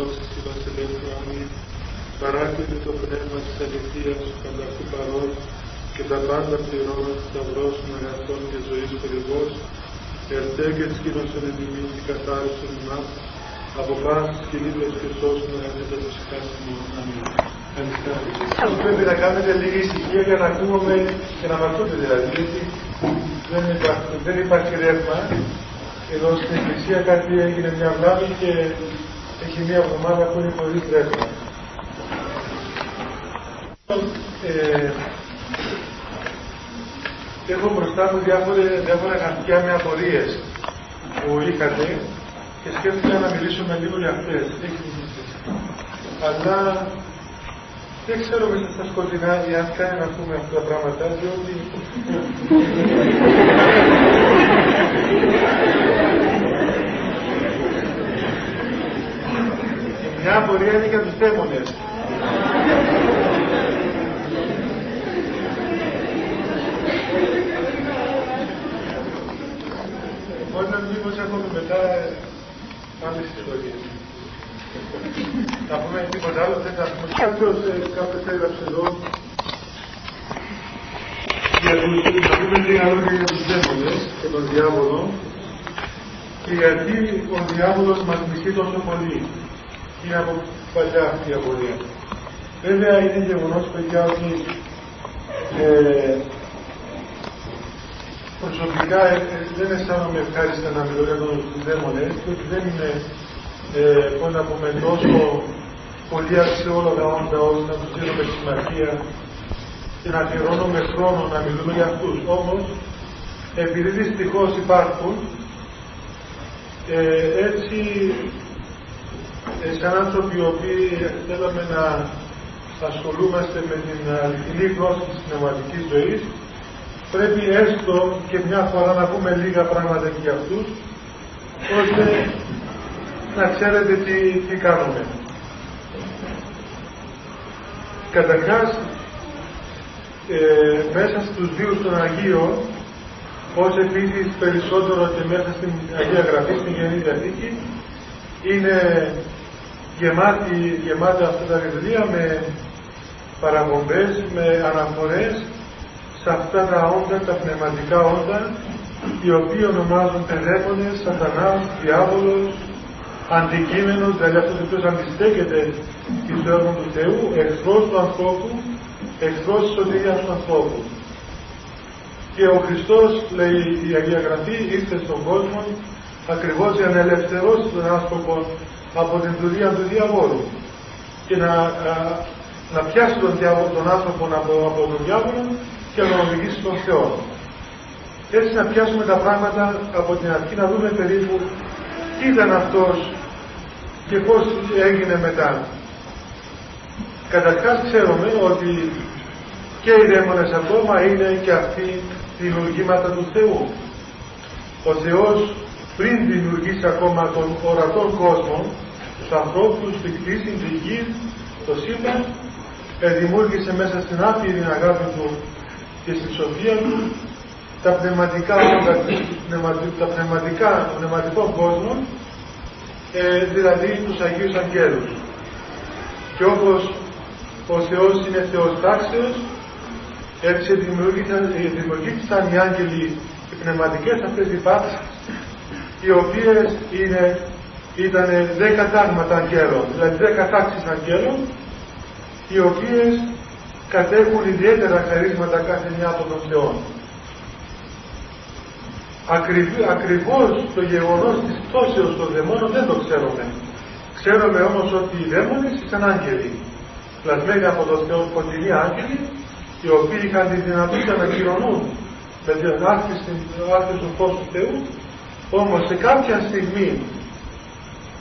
δόξα στη βασιλεύου αμήν. Παράκλητε το πνεύμα της αληθείας πανταχού παρόν και τα πάντα πληρώνω σταυρός αγαθών και ζωής περιβός, ερτέ και της κοινός εν και καθάρισον ημάς, από πάσης κυλίδες και σώσουν αγαθέτα φυσικά σημών. Αμήν. Πρέπει να κάνετε λίγη ησυχία για να ακούμε και να μαθούμε δηλαδή, γιατί δεν υπάρχει, δεν υπάρχει ρεύμα. Εδώ στην Εκκλησία κάτι έγινε μια βλάβη και έχει μια εβδομάδα που είναι πολύ ρεύμα. Ε, έχω μπροστά μου διάφορα, διάφορα χαρτιά με απορίες που είχατε και σκέφτηκα να μιλήσουμε λίγο για αυτές. Αλλά δεν ξέρω μέσα στα σκοτεινά αν κάνει να πούμε αυτά τα πράγματα, διότι μια απορία είναι για τους δαίμονες. Μπορεί να μην έχουμε μετά άλλες ιστορίες. Θα πούμε τίποτα άλλο, δεν θα πούμε. Κάποιος, κάποιος έγραψε εδώ για τους, να πούμε λίγα λόγια για τους δαίμονες και τον διάβολο και γιατί ο διάβολος μας μισεί τόσο πολύ. Είναι από παλιά αυτή η απορία. Βέβαια είναι γεγονός παιδιά ότι ε, προσωπικά ε, δεν αισθάνομαι ευχάριστα να μιλώ για τους δαίμονες, διότι δεν είναι ε, πώς να πούμε, τόσο πολύ αξιόλογα όντα ώστε να τους δίνουμε σημασία και να αφιερώνουμε χρόνο να μιλούμε για αυτούς. Όμως, επειδή δυστυχώς υπάρχουν, ε, έτσι, ε, σαν άνθρωποι οι οποίοι θέλαμε να ασχολούμαστε με την αληθινή γνώση της πνευματικής ζωής, πρέπει έστω και μια φορά να πούμε λίγα πράγματα και για αυτούς, ώστε να ξέρετε τι, τι κάνουμε. Καταρχάς, ε, μέσα στους δύο των Αγίων, ως επίσης περισσότερο και μέσα στην Αγία Γραφή, στην Γενή Διαθήκη, είναι γεμάτη, γεμάτα αυτά τα βιβλία με παραπομπές, με αναφορές σε αυτά τα όντα, τα πνευματικά όντα, οι οποίοι ονομάζονται δαίμονες, σατανάς, διάβολος, αντικείμενος, δηλαδή αυτός ο οποίος αντιστέκεται στο έργο του Θεού, εχθρός του ανθρώπου, εχθρός της σωτηρίας του ανθρώπου. Και ο Χριστός, λέει η Αγία Γραφή, ήρθε στον κόσμο ακριβώς για να ελευθερώσει τον άνθρωπο από την δουλειά του διαβόλου και να, να πιάσει τον, τον άνθρωπο από, από τον διάβολο και να τον οδηγήσει στον Θεό. Έτσι να πιάσουμε τα πράγματα από την αρχή, να δούμε περίπου τι ήταν αυτός και πώς έγινε μετά. Καταρχάς ξέρουμε ότι και οι δαίμονες ακόμα είναι και αυτοί δημιουργήματα του Θεού. Ο Θεός πριν δημιουργήσει ακόμα τον ορατό κόσμο, τους ανθρώπους, την κτήση, την γη, το σύμπαν, δημιούργησε μέσα στην άπειρη αγάπη του και στη σοφία του τα πνευματικά, τα πνευματικά, τον πνευματικό κόσμο ε, δηλαδή τους Αγίους Αγγέλους. Και όπως ο Θεός είναι Θεός τάξεως, έτσι δημιουργήθηκαν, δημιουργήθηκαν οι άγγελοι οι πνευματικές αυτές οι πάθεις, οι οποίες είναι, ήταν δέκα τάγματα αγγέλων, δηλαδή δέκα τάξεις αγγέλων, οι οποίες κατέχουν ιδιαίτερα χαρίσματα κάθε μια από τον Θεό. Ακριβώς το γεγονός της πτώσεως των δαιμόνων δεν το ξέρουμε. Ξέρουμε όμως ότι οι δαίμονες ήταν άγγελοι. Πλασμένοι από το Θεό σκοτεινοί άγγελοι, οι οποίοι είχαν τη δυνατότητα να κυρωνούν με την άρθρηση του φως του Θεού, όμως σε κάποια στιγμή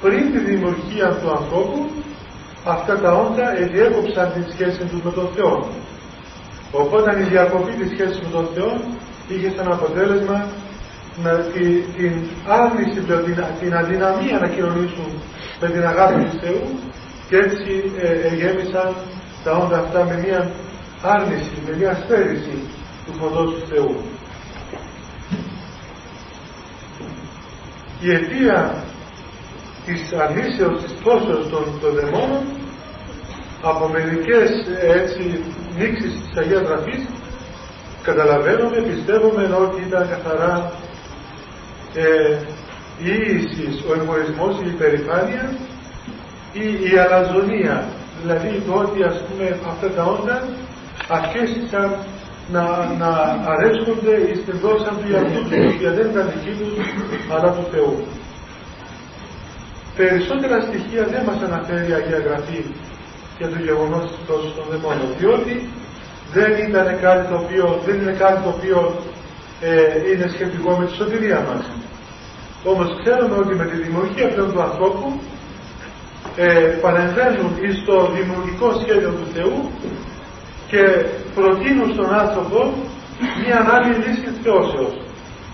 πριν τη δημιουργία του ανθρώπου, αυτά τα όντα διέκοψαν τη σχέση του με τον Θεό. Οπότε η διακοπή της σχέσης με τον Θεό είχε σαν αποτέλεσμα να, την, την άρνηση, την, την αδυναμία να κοινωνήσουν με την αγάπη του Θεού και έτσι ε, γέμισαν τα όντα αυτά με μια άρνηση, με μια στέρηση του φωτός του Θεού. Η αιτία της αρνήσεως της πτώσεως των, των δαιμόνων από μερικές έτσι νήξεις της Αγίας Γραφής καταλαβαίνουμε, πιστεύουμε ότι ήταν καθαρά ε, η ίησης, ο εγωισμός, η υπερηφάνεια ή η αλαζονία. Δηλαδή το ότι ας πούμε αυτά τα όντα αρχίσαν να, να αρέσκονται στην δόσα του εαυτού τους, γιατί δεν ήταν δική τους, αλλά του Θεού. Περισσότερα στοιχεία δεν μας αναφέρει η Αγία Γραφή για το γεγονός της πτώσης των δαιμόνων, διότι δεν ήταν κάτι το οποίο, δεν είναι κάτι το οποίο ε, είναι σχετικό με τη σωτηρία μας. Όμως ξέρουμε ότι με τη δημιουργία αυτού του ανθρώπου ε, παρεμβαίνουν στο δημιουργικό σχέδιο του Θεού και προτείνουν στον άνθρωπο μια άλλη λύση της θεώσεως.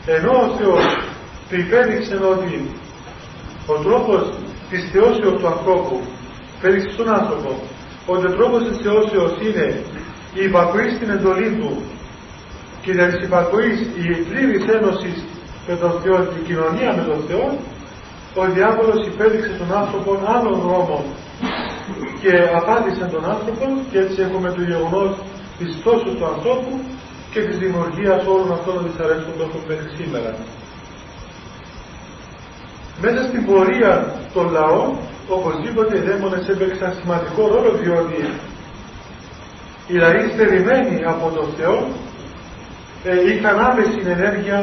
Ενώ ο Θεός του υπέδειξε ότι ο τρόπος της θεώσεως του ανθρώπου υπέδειξε στον άνθρωπο ότι ο τρόπος της θεώσεως είναι η υπακοή στην εντολή του και για της υπακοής η πλήρης ένωσης με τον Θεό και η κοινωνία με τον Θεό ο διάβολος υπέδειξε τον άνθρωπο άλλων δρόμων και απάντησε τον άνθρωπο και έτσι έχουμε το γεγονός της τόσου του ανθρώπου και της δημιουργίας όλων αυτών των δυσαρέσκων που έχουμε μέχρι σήμερα. Μέσα στην πορεία των λαών, οπωσδήποτε οι δαίμονες έπαιξαν σημαντικό ρόλο διότι οι λαοί στερημένοι από τον Θεό ε, είχαν άμεση ενέργεια,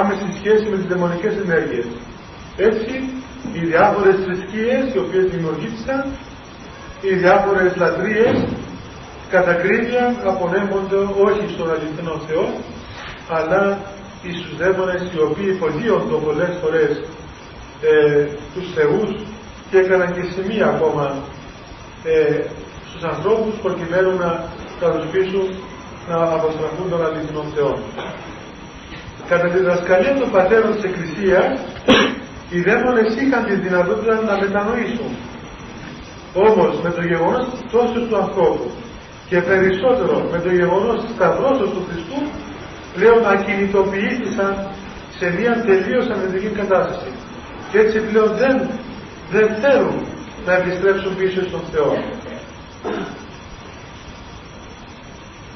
άμεση σχέση με τις δαιμονικές ενέργειες. Έτσι, οι διάφορες θρησκείες οι οποίες δημιουργήθηκαν, οι διάφορες λατρείες κατακρίνια απονέμονται όχι στον αληθινό Θεό, αλλά στους δαίμονες οι οποίοι υποδίονται πολλές φορές ε, τους θεούς και έκαναν και σημεία ακόμα ε, στους ανθρώπους προκειμένου να κατασπίσουν να αποστραφούν τον αληθινό Θεό. Κατά τη διδασκαλία των πατέρων της Εκκλησίας, οι δαίμονες είχαν τη δυνατότητα να μετανοήσουν. Όμως με το γεγονός της πτώσης του ανθρώπου και περισσότερο με το γεγονός της σταυρώσεως του Χριστού πλέον ακινητοποιήθησαν σε μια τελείως ανεδρική κατάσταση. Και έτσι πλέον δεν, δεν θέλουν να επιστρέψουν πίσω στον Θεό.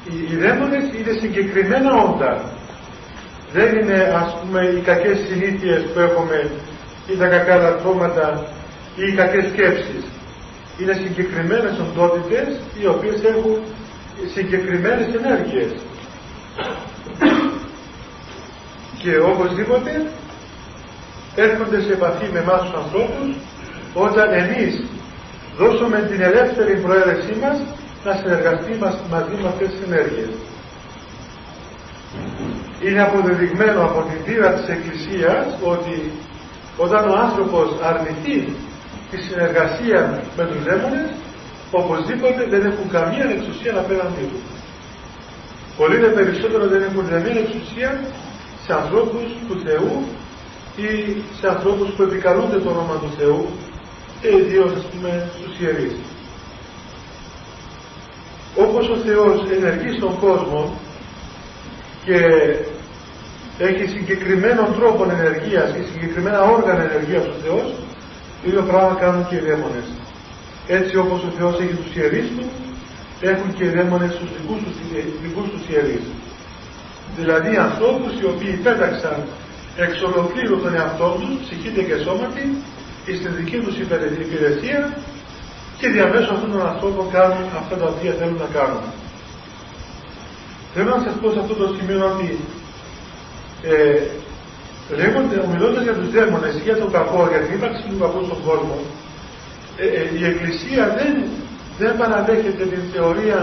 Οι, οι δαίμονες είναι συγκεκριμένα όντα. Δεν είναι ας πούμε οι κακές συνήθειες που έχουμε ή τα κακά λατρώματα ή οι κακές σκέψεις είναι συγκεκριμένες οντότητες οι οποίες έχουν συγκεκριμένες ενέργειες. Και οπωσδήποτε έρχονται σε επαφή με εμάς τους ανθρώπους όταν εμείς δώσουμε την ελεύθερη προαίρεσή μας να συνεργαστεί μαζί με αυτές τις ενέργειες. Είναι αποδεδειγμένο από την πείρα της Εκκλησίας ότι όταν ο άνθρωπος αρνηθεί τη συνεργασία με τους δαίμονες, οπωσδήποτε δεν έχουν καμία εξουσία απέναντί του. Πολύ δε περισσότερο δεν έχουν καμία εξουσία σε ανθρώπους του Θεού ή σε ανθρώπους που επικαλούνται το όνομα του Θεού και ιδίως ας πούμε στους ιερείς. Όπως ο Θεός ενεργεί στον κόσμο και έχει συγκεκριμένο τρόπο ενεργείας και συγκεκριμένα όργανα ενεργείας ο Θεός, το ίδιο πράγμα κάνουν και οι δαίμονες. Έτσι όπως ο Θεός έχει τους ιερείς του, έχουν και οι δαίμονες τους δικούς τους, δικούς τους ιερείς. Δηλαδή ανθρώπους οι οποίοι πέταξαν εξ ολοκλήρου τον εαυτό τους, ψυχήτε και σώματι, στην δική τους υπηρεσία και διαμέσου αυτών των ανθρώπων κάνουν αυτά τα οποία θέλουν να κάνουν. Θέλω να σας πω σε αυτό το σημείο ότι ε, λέγονται, μιλώντα για τους δαίμονε ή για τον κακό, για την ύπαρξη του κακού στον κόσμο, ε, ε, η Εκκλησία δεν, δεν παραδέχεται την θεωρία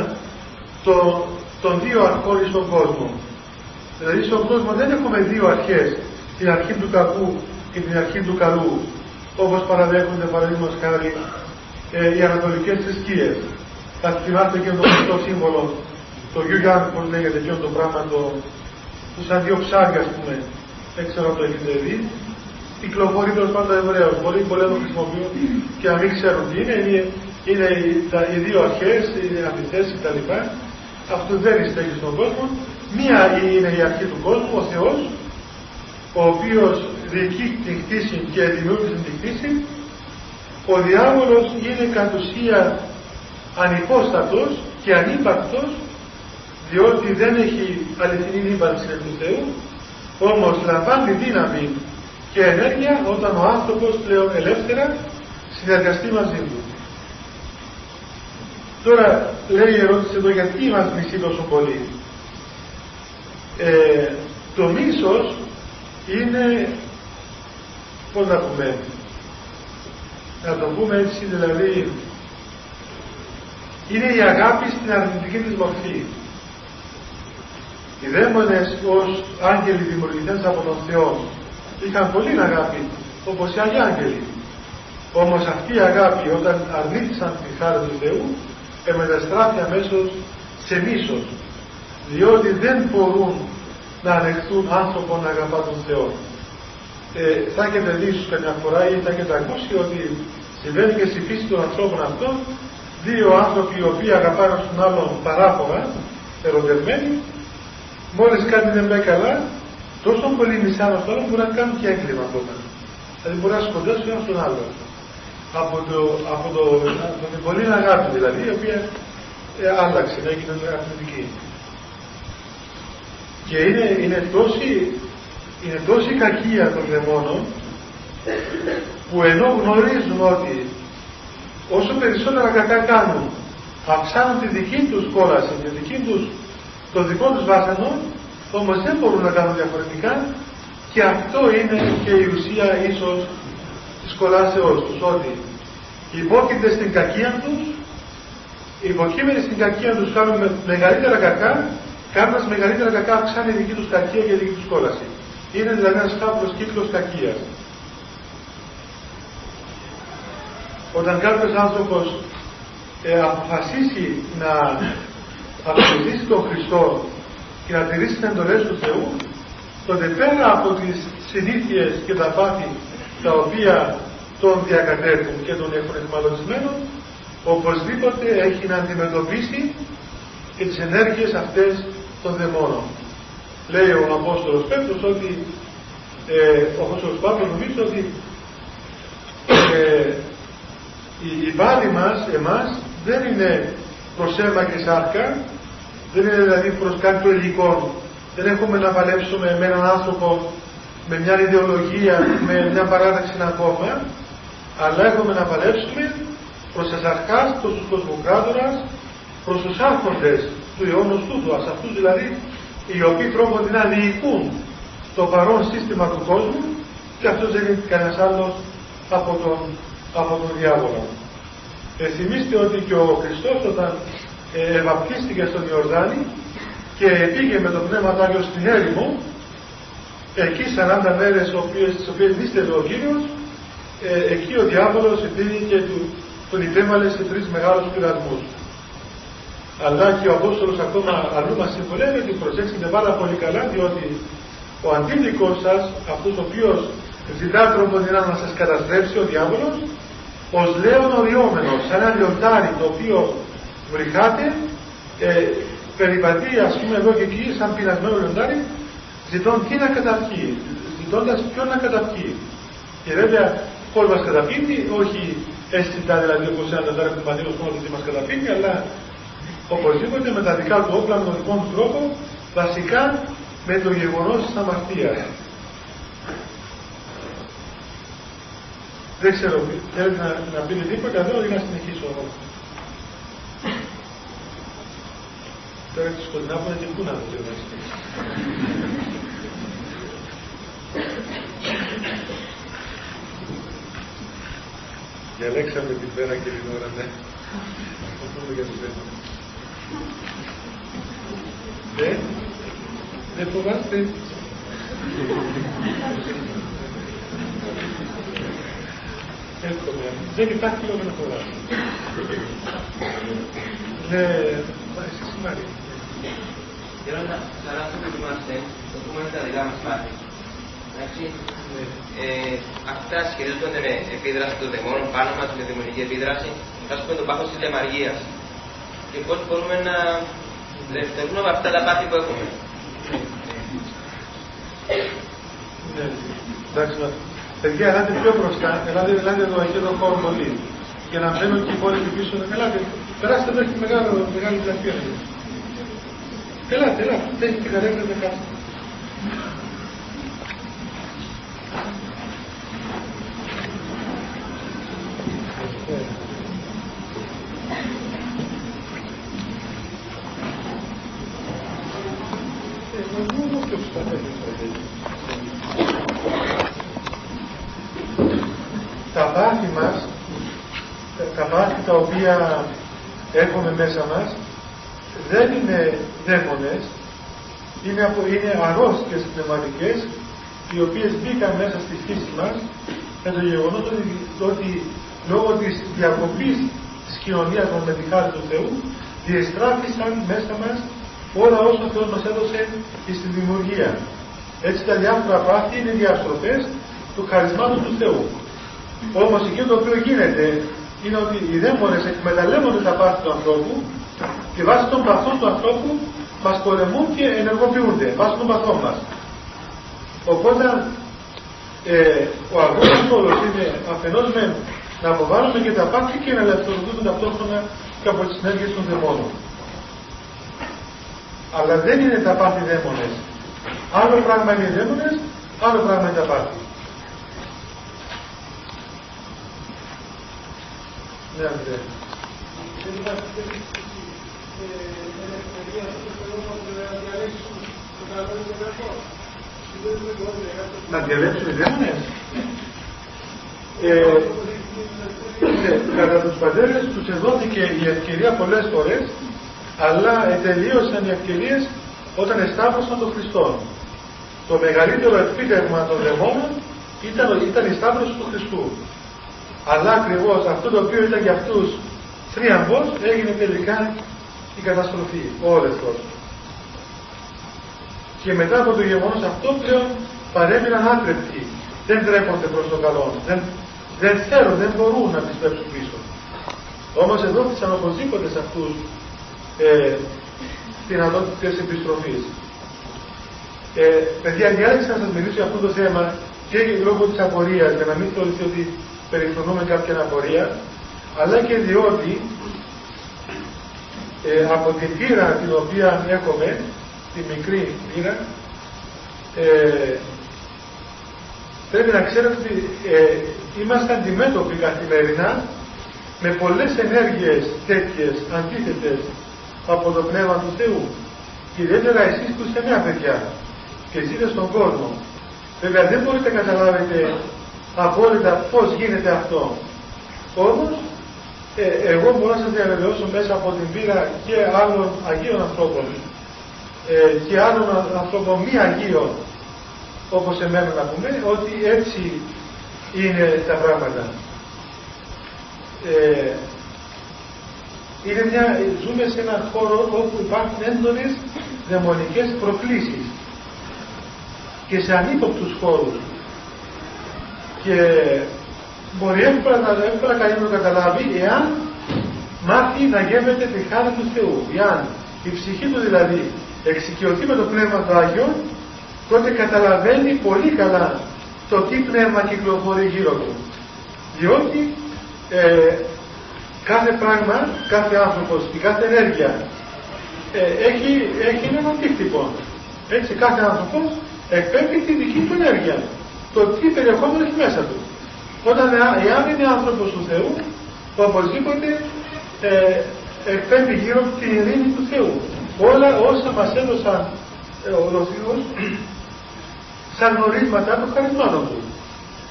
των, των δύο αρχών στον κόσμο. Δηλαδή στον κόσμο δεν έχουμε δύο αρχές, την αρχή του κακού και την αρχή του καλού, όπως παραδέχονται παραδείγματος χάρη ε, οι ανατολικές θρησκείες. Θα θυμάστε και το γνωστό σύμβολο, το Γιουγιάν, πώς λέγεται και το πράγμα, το, που σαν δύο ψάρια, ας πούμε, δεν ξέρω αν το έχετε δει, κυκλοφορεί τέλος πάντων Εβραίο. Πολλοί πολλοί το χρησιμοποιούν και να μην ξέρουν τι είναι. Είναι, είναι οι, τα, οι δύο αρχές, οι αντιθέσεις κτλ. Αυτό δεν στέκει στον κόσμο. Μία είναι η αρχή του κόσμου, ο Θεός, ο οποίος διοικεί την κτήση και δημιούργησε την κτήση, ο διάβολος είναι κατ' ουσία ανυπόστατος και ανύπαρκτος διότι δεν έχει αληθινή ύπαρξη του Θεού όμως λαμβάνει δύναμη και ενέργεια όταν ο άνθρωπος πλέον ελεύθερα συνεργαστεί μαζί του. Τώρα λέει η ερώτηση εδώ γιατί μας μισεί τόσο πολύ. Ε, το μίσος είναι, πώς να πούμε, να το πούμε έτσι δηλαδή, είναι η αγάπη στην αρνητική της μορφή. Οι δαίμονες ως άγγελοι δημιουργητές από τον Θεό είχαν πολύ αγάπη, όπως οι Άγιοι Άγγελοι. Όμως αυτή η αγάπη όταν αρνήθησαν τη χάρη του Θεού, εμεταστράφει αμέσως σε μίσος. Διότι δεν μπορούν να ανεχθούν άνθρωπο να αγαπά τον Θεό. Ε, θα έχετε δει καμιά φορά ή θα έχετε ακούσει ότι συμβαίνει και στη φύση των ανθρώπων αυτών δύο άνθρωποι οι οποίοι αγαπάνε στον άλλον παράπονα, ερωτευμένοι, μόλις κάτι δεν πάει καλά, τόσο πολύ μισάνε αυτόν μπορεί να κάνουν και έγκλημα ακόμα. Δηλαδή μπορεί να σκοτώσουν ένας τον άλλο. Από, το, από, το, από την πολύ αγάπη δηλαδή, η οποία ε, άλλαξε, να έγινε αρνητική. Και είναι, είναι, τόση, είναι τόση κακία των δαιμόνων που ενώ γνωρίζουν ότι όσο περισσότερα κακά κάνουν αυξάνουν τη δική τους κόλαση, τη δική τους, το δικό τους βάσανο όμως δεν μπορούν να κάνουν διαφορετικά και αυτό είναι και η ουσία ίσως της κολάσεώς τους ότι υπόκειται στην κακία τους υποκείμενοι στην κακία τους κάνουν μεγαλύτερα κακά κάνοντας μεγαλύτερα κακά αυξάνει η δική τους κακία και η δική τους κόλαση. Είναι δηλαδή ένας φαύλος κύκλος κακίας. Όταν κάποιος άνθρωπος ε, αποφασίσει να ακολουθήσει τον Χριστό και να τηρήσει τις εντολές του Θεού, τότε πέρα από τις συνήθειες και τα πάθη τα οποία τον διακατέχουν και τον έχουν εκμαλωτισμένο, οπωσδήποτε έχει να αντιμετωπίσει και τις ενέργειες αυτές των δαιμόνων. Λέει ο Απόστολος Πέτρος ότι ε, ο Απόστολος Παύλος νομίζει ότι ε, η, η πάλη μας, εμάς, δεν είναι προς αίμα και σάρκα, δεν είναι δηλαδή προς κάτι το υλικό. Δεν έχουμε να παλέψουμε με έναν άνθρωπο με μια ιδεολογία, με μια παράταξη ακόμα, αλλά έχουμε να παλέψουμε προς τις αρχάς, προς τους κοσμοκράτορας, προς τους άρχοντες του αιώνος τούτου, ας αυτούς δηλαδή οι οποίοι τρόπον να διοικούν το παρόν σύστημα του κόσμου και αυτός δεν είναι κανένας άλλος από τον, από τον διάβολο. Ε, θυμίστε ότι και ο Χριστός όταν ε, βαπτίστηκε στον Ιορδάνη και πήγε με το Πνεύμα του Άγιο στην έρημο εκεί 40 μέρες τις οποίες νίστευε ο Κύριος ε, εκεί ο διάβολος επειδή και του, τον υπέμαλε σε τρεις μεγάλους πειρασμούς. Αλλά και ο Απόστολος ακόμα αλλού μας συμβουλεύει ότι προσέξτε πάρα πολύ καλά διότι ο αντίδικος σας, αυτός ο οποίος ζητά τρόπο να σας καταστρέψει ο διάβολος, ως λέον οριόμενος, σαν ένα λιοντάρι το οποίο βρυχάτε, ε, περιπατεί ας πούμε εδώ και εκεί σαν πεινασμένο λιοντάρι, ζητών τι να καταπιεί, ζητώντας ποιον να καταπιεί. Και βέβαια πώς μας καταπίνει, όχι αισθητά δηλαδή όπως ένα λιοντάρι που πατήρος μόνο ότι μας καταπίνει, αλλά οπωσδήποτε με τα δικά του όπλα, με τον δικό του τρόπο, βασικά με το γεγονός της αμαρτίας. Δεν ξέρω, θέλετε να, να πείτε τίποτα εδώ ή να συνεχίσω εγώ. Τώρα τη σκοτεινά που είναι και πού να το Διαλέξαμε την πέρα και την ώρα, ναι. Θα πούμε για το θέμα. Ναι, δεν φοβάστε. Εύχομαι. Δεν υπάρχει λόγο να φοβάστε. Ναι, εσείς Μαρία. Θέλω να σαν άνθρωποι που είμαστε, το πούμε τα δικά μας πάθη. Εντάξει, ε, αυτά σχετίζονται με επίδραση των δαιμόνων πάνω μας, με δαιμονική επίδραση, ας πούμε το πάθος της λεμαργίας. Και πώς μπορούμε να ελευθερούμε από αυτά τα πάθη που έχουμε. Ναι, εντάξει, Παιδιά, ελάτε πιο μπροστά, ελάτε, ελάτε εδώ, έχει εδώ χώρο πολύ. Για να μπαίνουν και οι υπόλοιποι πίσω, ελάτε, περάστε εδώ, έχει μεγάλο, μεγάλη πλατεία. Ελάτε, ελάτε, έχει την καρέκλα με κάτω. τα πάθη μας, τα πάθη τα οποία έχουμε μέσα μας, δεν είναι δαίμονες, είναι, από, είναι αρρώστιες πνευματικές, οι οποίες μπήκαν μέσα στη φύση μας, με το γεγονός ότι, ότι λόγω της διακοπής της κοινωνίας μας με τη χάρη του Θεού, διεστράφησαν μέσα μας όλα όσα ο Θεός μας έδωσε στη δημιουργία. Έτσι τα διάφορα πάθη είναι διαστροφές του χαρισμάτου του Θεού. Όμως εκεί το οποίο γίνεται είναι ότι οι δαίμονες εκμεταλλεύονται τα πάθη του ανθρώπου και βάσει των παθών του ανθρώπου μας πολεμούν και ενεργοποιούνται βάσει των παθών μας. Οπότε ε, ο αγώνας όλος είναι αφενός με να αποβάλουμε και τα πάθη και να ελευθερωθούμε ταυτόχρονα και από τις συνέργειες των δαιμόνων. Αλλά δεν είναι τα πάθη δαίμονες. Άλλο πράγμα είναι οι δαίμονες, άλλο πράγμα είναι τα πάθη. Ναι, Αντρέα. Να διαλέξουν οι δαίμονες. Ε, ναι, κατά τους πατέρες τους εδόθηκε η ευκαιρία πολλές φορές, αλλά τελείωσαν οι ευκαιρίες όταν εσταύρωσαν τον Χριστό. Το μεγαλύτερο επίτευγμα των δαιμόνων ήταν, ήταν η σταύρωση του Χριστού. Αλλά ακριβώς αυτό το οποίο ήταν για αυτούς θρίαμβος έγινε τελικά η καταστροφή, ο όρεθρο. Και μετά από το γεγονός αυτό πλέον παρέμειναν άτρεπτοι. Δεν τρέπονται προς το καλό. Δεν, δεν θέλουν, δεν μπορούν να πιστέψουν πίσω. Όμως εδόθησαν οπωσδήποτε σε αυτούς ε, δυνατότητες επιστροφής. Ε, παιδιά, διάλεξα να σας μιλήσω για αυτό το θέμα και λόγω της απορίας, για να μην θεωρηθεί ότι περιφρονούμε κάποια απορία, αλλά και διότι ε, από την πείρα την οποία έχουμε, τη μικρή πείρα, ε, πρέπει να ξέρετε ότι ε, είμαστε αντιμέτωποι καθημερινά με πολλές ενέργειες τέτοιες, αντίθετες από το Πνεύμα του Θεού. Και ιδιαίτερα εσείς που είστε νέα παιδιά και ζείτε στον κόσμο. Βέβαια δεν μπορείτε να καταλάβετε απόλυτα πώς γίνεται αυτό. Όμως, ε, εγώ μπορώ να σας διαβεβαιώσω μέσα από την πείρα και άλλων Αγίων ανθρώπων ε, και άλλων ανθρώπων μη Αγίων, όπως εμένα να πούμε, ότι έτσι είναι τα πράγματα. Ε, είναι μια, ζούμε σε έναν χώρο όπου υπάρχουν έντονες δαιμονικές προκλήσεις και σε ανύποπτους χώρους και μπορεί εύκολα, εύκολα κανείς να το καταλάβει εάν μάθει να γέμεται τη χάρη του Θεού. Εάν η ψυχή του δηλαδή εξοικειωθεί με το Πνεύμα του Άγιο, τότε καταλαβαίνει πολύ καλά το τι πνεύμα κυκλοφορεί γύρω του. Διότι ε, κάθε πράγμα, κάθε άνθρωπος και κάθε ενέργεια ε, έχει, έχει έναν αντίκτυπο. Έτσι κάθε άνθρωπος εκπέμπει τη δική του ενέργεια το τι περιεχόμενο έχει μέσα του. Όταν εάν είναι άνθρωπος του Θεού, οπωσδήποτε ε, εκπέμπει γύρω από την ειρήνη του Θεού. Όλα όσα μας έδωσαν ε, ο Θεός σαν γνωρίσματα των χαρισμάτων του.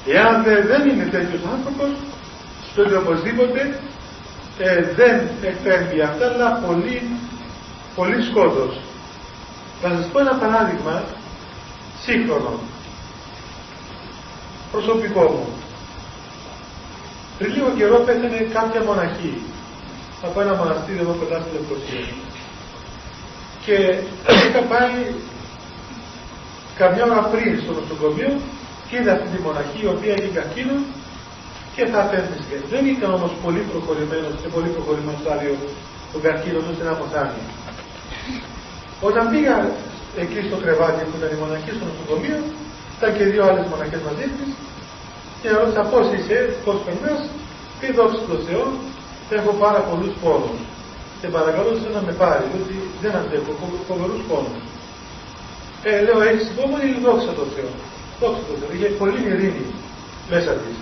Εάν δεν είναι τέτοιος άνθρωπος, τότε οπωσδήποτε ε, δεν εκπέμπει αυτά, αλλά πολύ, πολύ σκότος. Θα σας πω ένα παράδειγμα σύγχρονο προσωπικό μου. Πριν λίγο καιρό πέθανε κάποια μοναχή από ένα μοναστήρι εδώ κοντά στη Λευκοσία. Και είχα πάει καμιά ώρα πριν στο νοσοκομείο και είδα αυτή τη μοναχή η οποία είχε καρκίνο και θα απέθυνε. Δεν ήταν όμως πολύ προχωρημένος σε πολύ προχωρημένος στάδιο ο καρκίνο ώστε να αποθάνει. Όταν πήγα εκεί στο κρεβάτι που ήταν η μοναχή στο νοσοκομείο, ήταν και δύο άλλες μοναχές μαζί της, Και ρώτησα πώς είσαι, πώς περνάς, και δόξα τω Θεώ, έχω πάρα πολλούς πόνους. Και παρακαλώ να με πάρει, διότι δεν αντέχω, φοβερούς πόνους. Ε, λέω, έχεις υπόμονη, δόξα τω Θεώ. Δόξα τω Θεώ. Είχε πολύ ειρήνη μέσα της.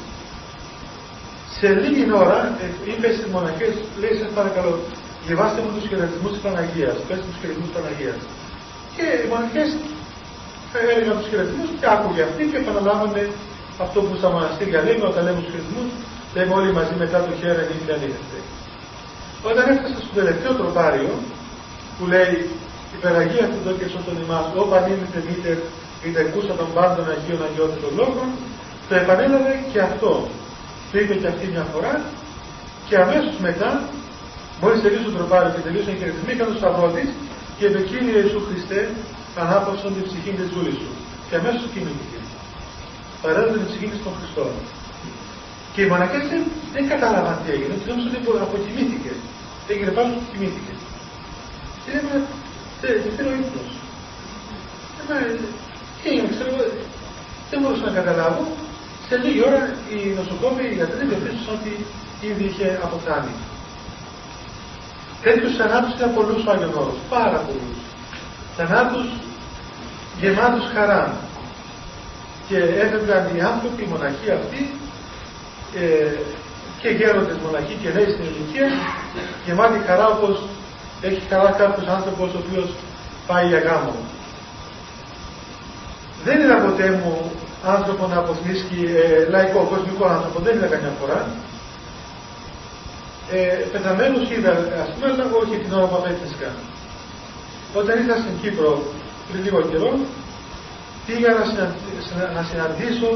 Σε λίγη ώρα ε, είπε στις μοναχές, λέει, σας παρακαλώ, διαβάστε μου τους χαιρετισμούς της Παναγίας, πες τους χαιρετισμούς της Παναγίας. Και οι μοναχές έλεγαν τους χαιρετισμούς και άκουγε αυτή και επαναλάβανε αυτό που στα μοναστήρια λέμε όταν λέμε τους χαιρετισμούς, λέμε όλοι μαζί μετά το χέρι και ανήκαστε. Όταν έφτασα στο τελευταίο τροπάριο που λέει υπεραγία του το και σώτον ημάς, ο πανίμητε μήτερ είτε ακούσα των πάντων Αγίων Αγιώτων Λόγων, το επανέλαβε και αυτό. Το είπε και αυτή μια φορά και αμέσως μετά, μόλις τελείωσε το τροπάριο και τελείωσε η χαιρετισμή, έκανε το σταυρό της και είπε Κύριε Ιησού Χριστέ, ανάπαυσον την ψυχή της ζούλης σου. Και αμέσως κοιμήθηκε. Παρέδωσε την ψυχή της των Χριστών. Και οι μοναχές δεν, δεν κατάλαβαν τι έγινε, τους νόμισαν ότι αποκοιμήθηκε. Έγινε πάνω και κοιμήθηκε. Και λέμε, δεν θέλω ύπνος. Τι έγινε, ξέρω, δεν μπορούσα να καταλάβω. Σε λίγη ώρα οι νοσοκόμοι, οι γιατροί διαπίστωσαν ότι ήδη είχε αποθάνει. Τέτοιους θανάτους ήταν πολλούς ο Άγιον Όρος, πάρα πολλούς. Θανάτους γεμάτους χαράς. Και έφευγαν οι άνθρωποι, οι μοναχοί αυτοί, ε, και γέροντες μοναχοί και νέοι στην ηλικία, γεμάτοι χαρά όπως έχει χαρά κάποιος άνθρωπος ο οποίος πάει για γάμο. Δεν είδα ποτέ μου άνθρωπο να αποθνίσκει ε, λαϊκό, κοσμικό άνθρωπο, δεν είδα καμιά φορά. Ε, πεθαμένους είδα, ας πούμε, αλλά όχι την ώρα που απέθυνσκα. Όταν ήρθα στην Κύπρο πριν λίγο καιρό, πήγα να, να συναντήσω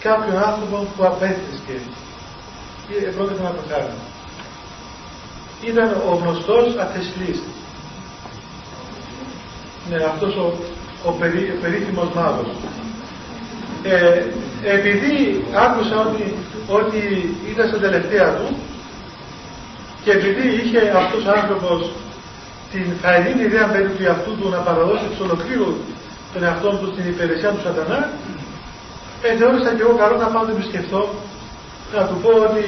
κάποιον άνθρωπο που απέθυσκε και πρόκειται να πεθάνει. Ήταν ο γνωστός αθεσλής. Ναι, αυτός ο, ο περί, περίφημος μάγος. Ε, επειδή άκουσα ότι, ότι ήταν στα τελευταία του και επειδή είχε αυτός ο άνθρωπος την φαϊνή ιδέα περί του εαυτού του να παραδώσει εξ ολοκλήρους τον εαυτό τους στην υπηρεσία του σατανά, ε, θεώρησα και εγώ καλό να πάω να το επισκεφθώ, να του πω ότι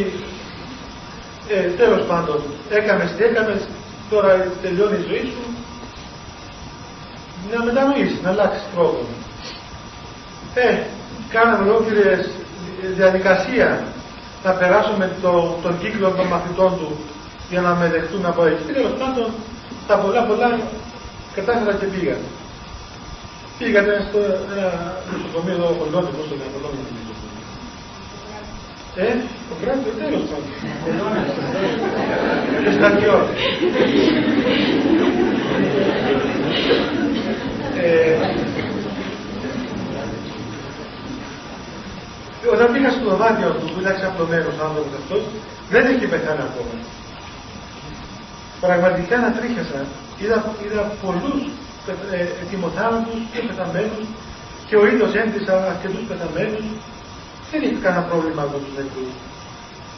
ε, τέλος πάντων έκαμες τι έκαμες, τώρα τελειώνει η ζωή σου, να μετανοήσεις, να αλλάξεις τρόπο. Ε, κάναμε ολόκληρες διαδικασία να περάσουμε το, τον κύκλο των μαθητών του για να με δεχτούν από εκεί. Τέλος πάντων, τα πολλά πολλά κατάφερα και πήγα. Πήγατε στο νοσοκομείο εδώ κοντώνει, πώς το λέει, κοντώνει. Ε, το κράτο τέλος πάντων. Και στρατιώ. Ε, όταν πήγα στο δωμάτιο του που ήταν ξαπλωμένος άνθρωπος αυτός, δεν είχε πεθάνει ακόμα. Πραγματικά να τρίχασα. Είδα, είδα πολλούς ετοιμοθάνατους και πεθαμένους και ο ίδιος έντυσα αρκετούς πεθαμένους δεν έχει κανένα πρόβλημα με τους νεκρούς.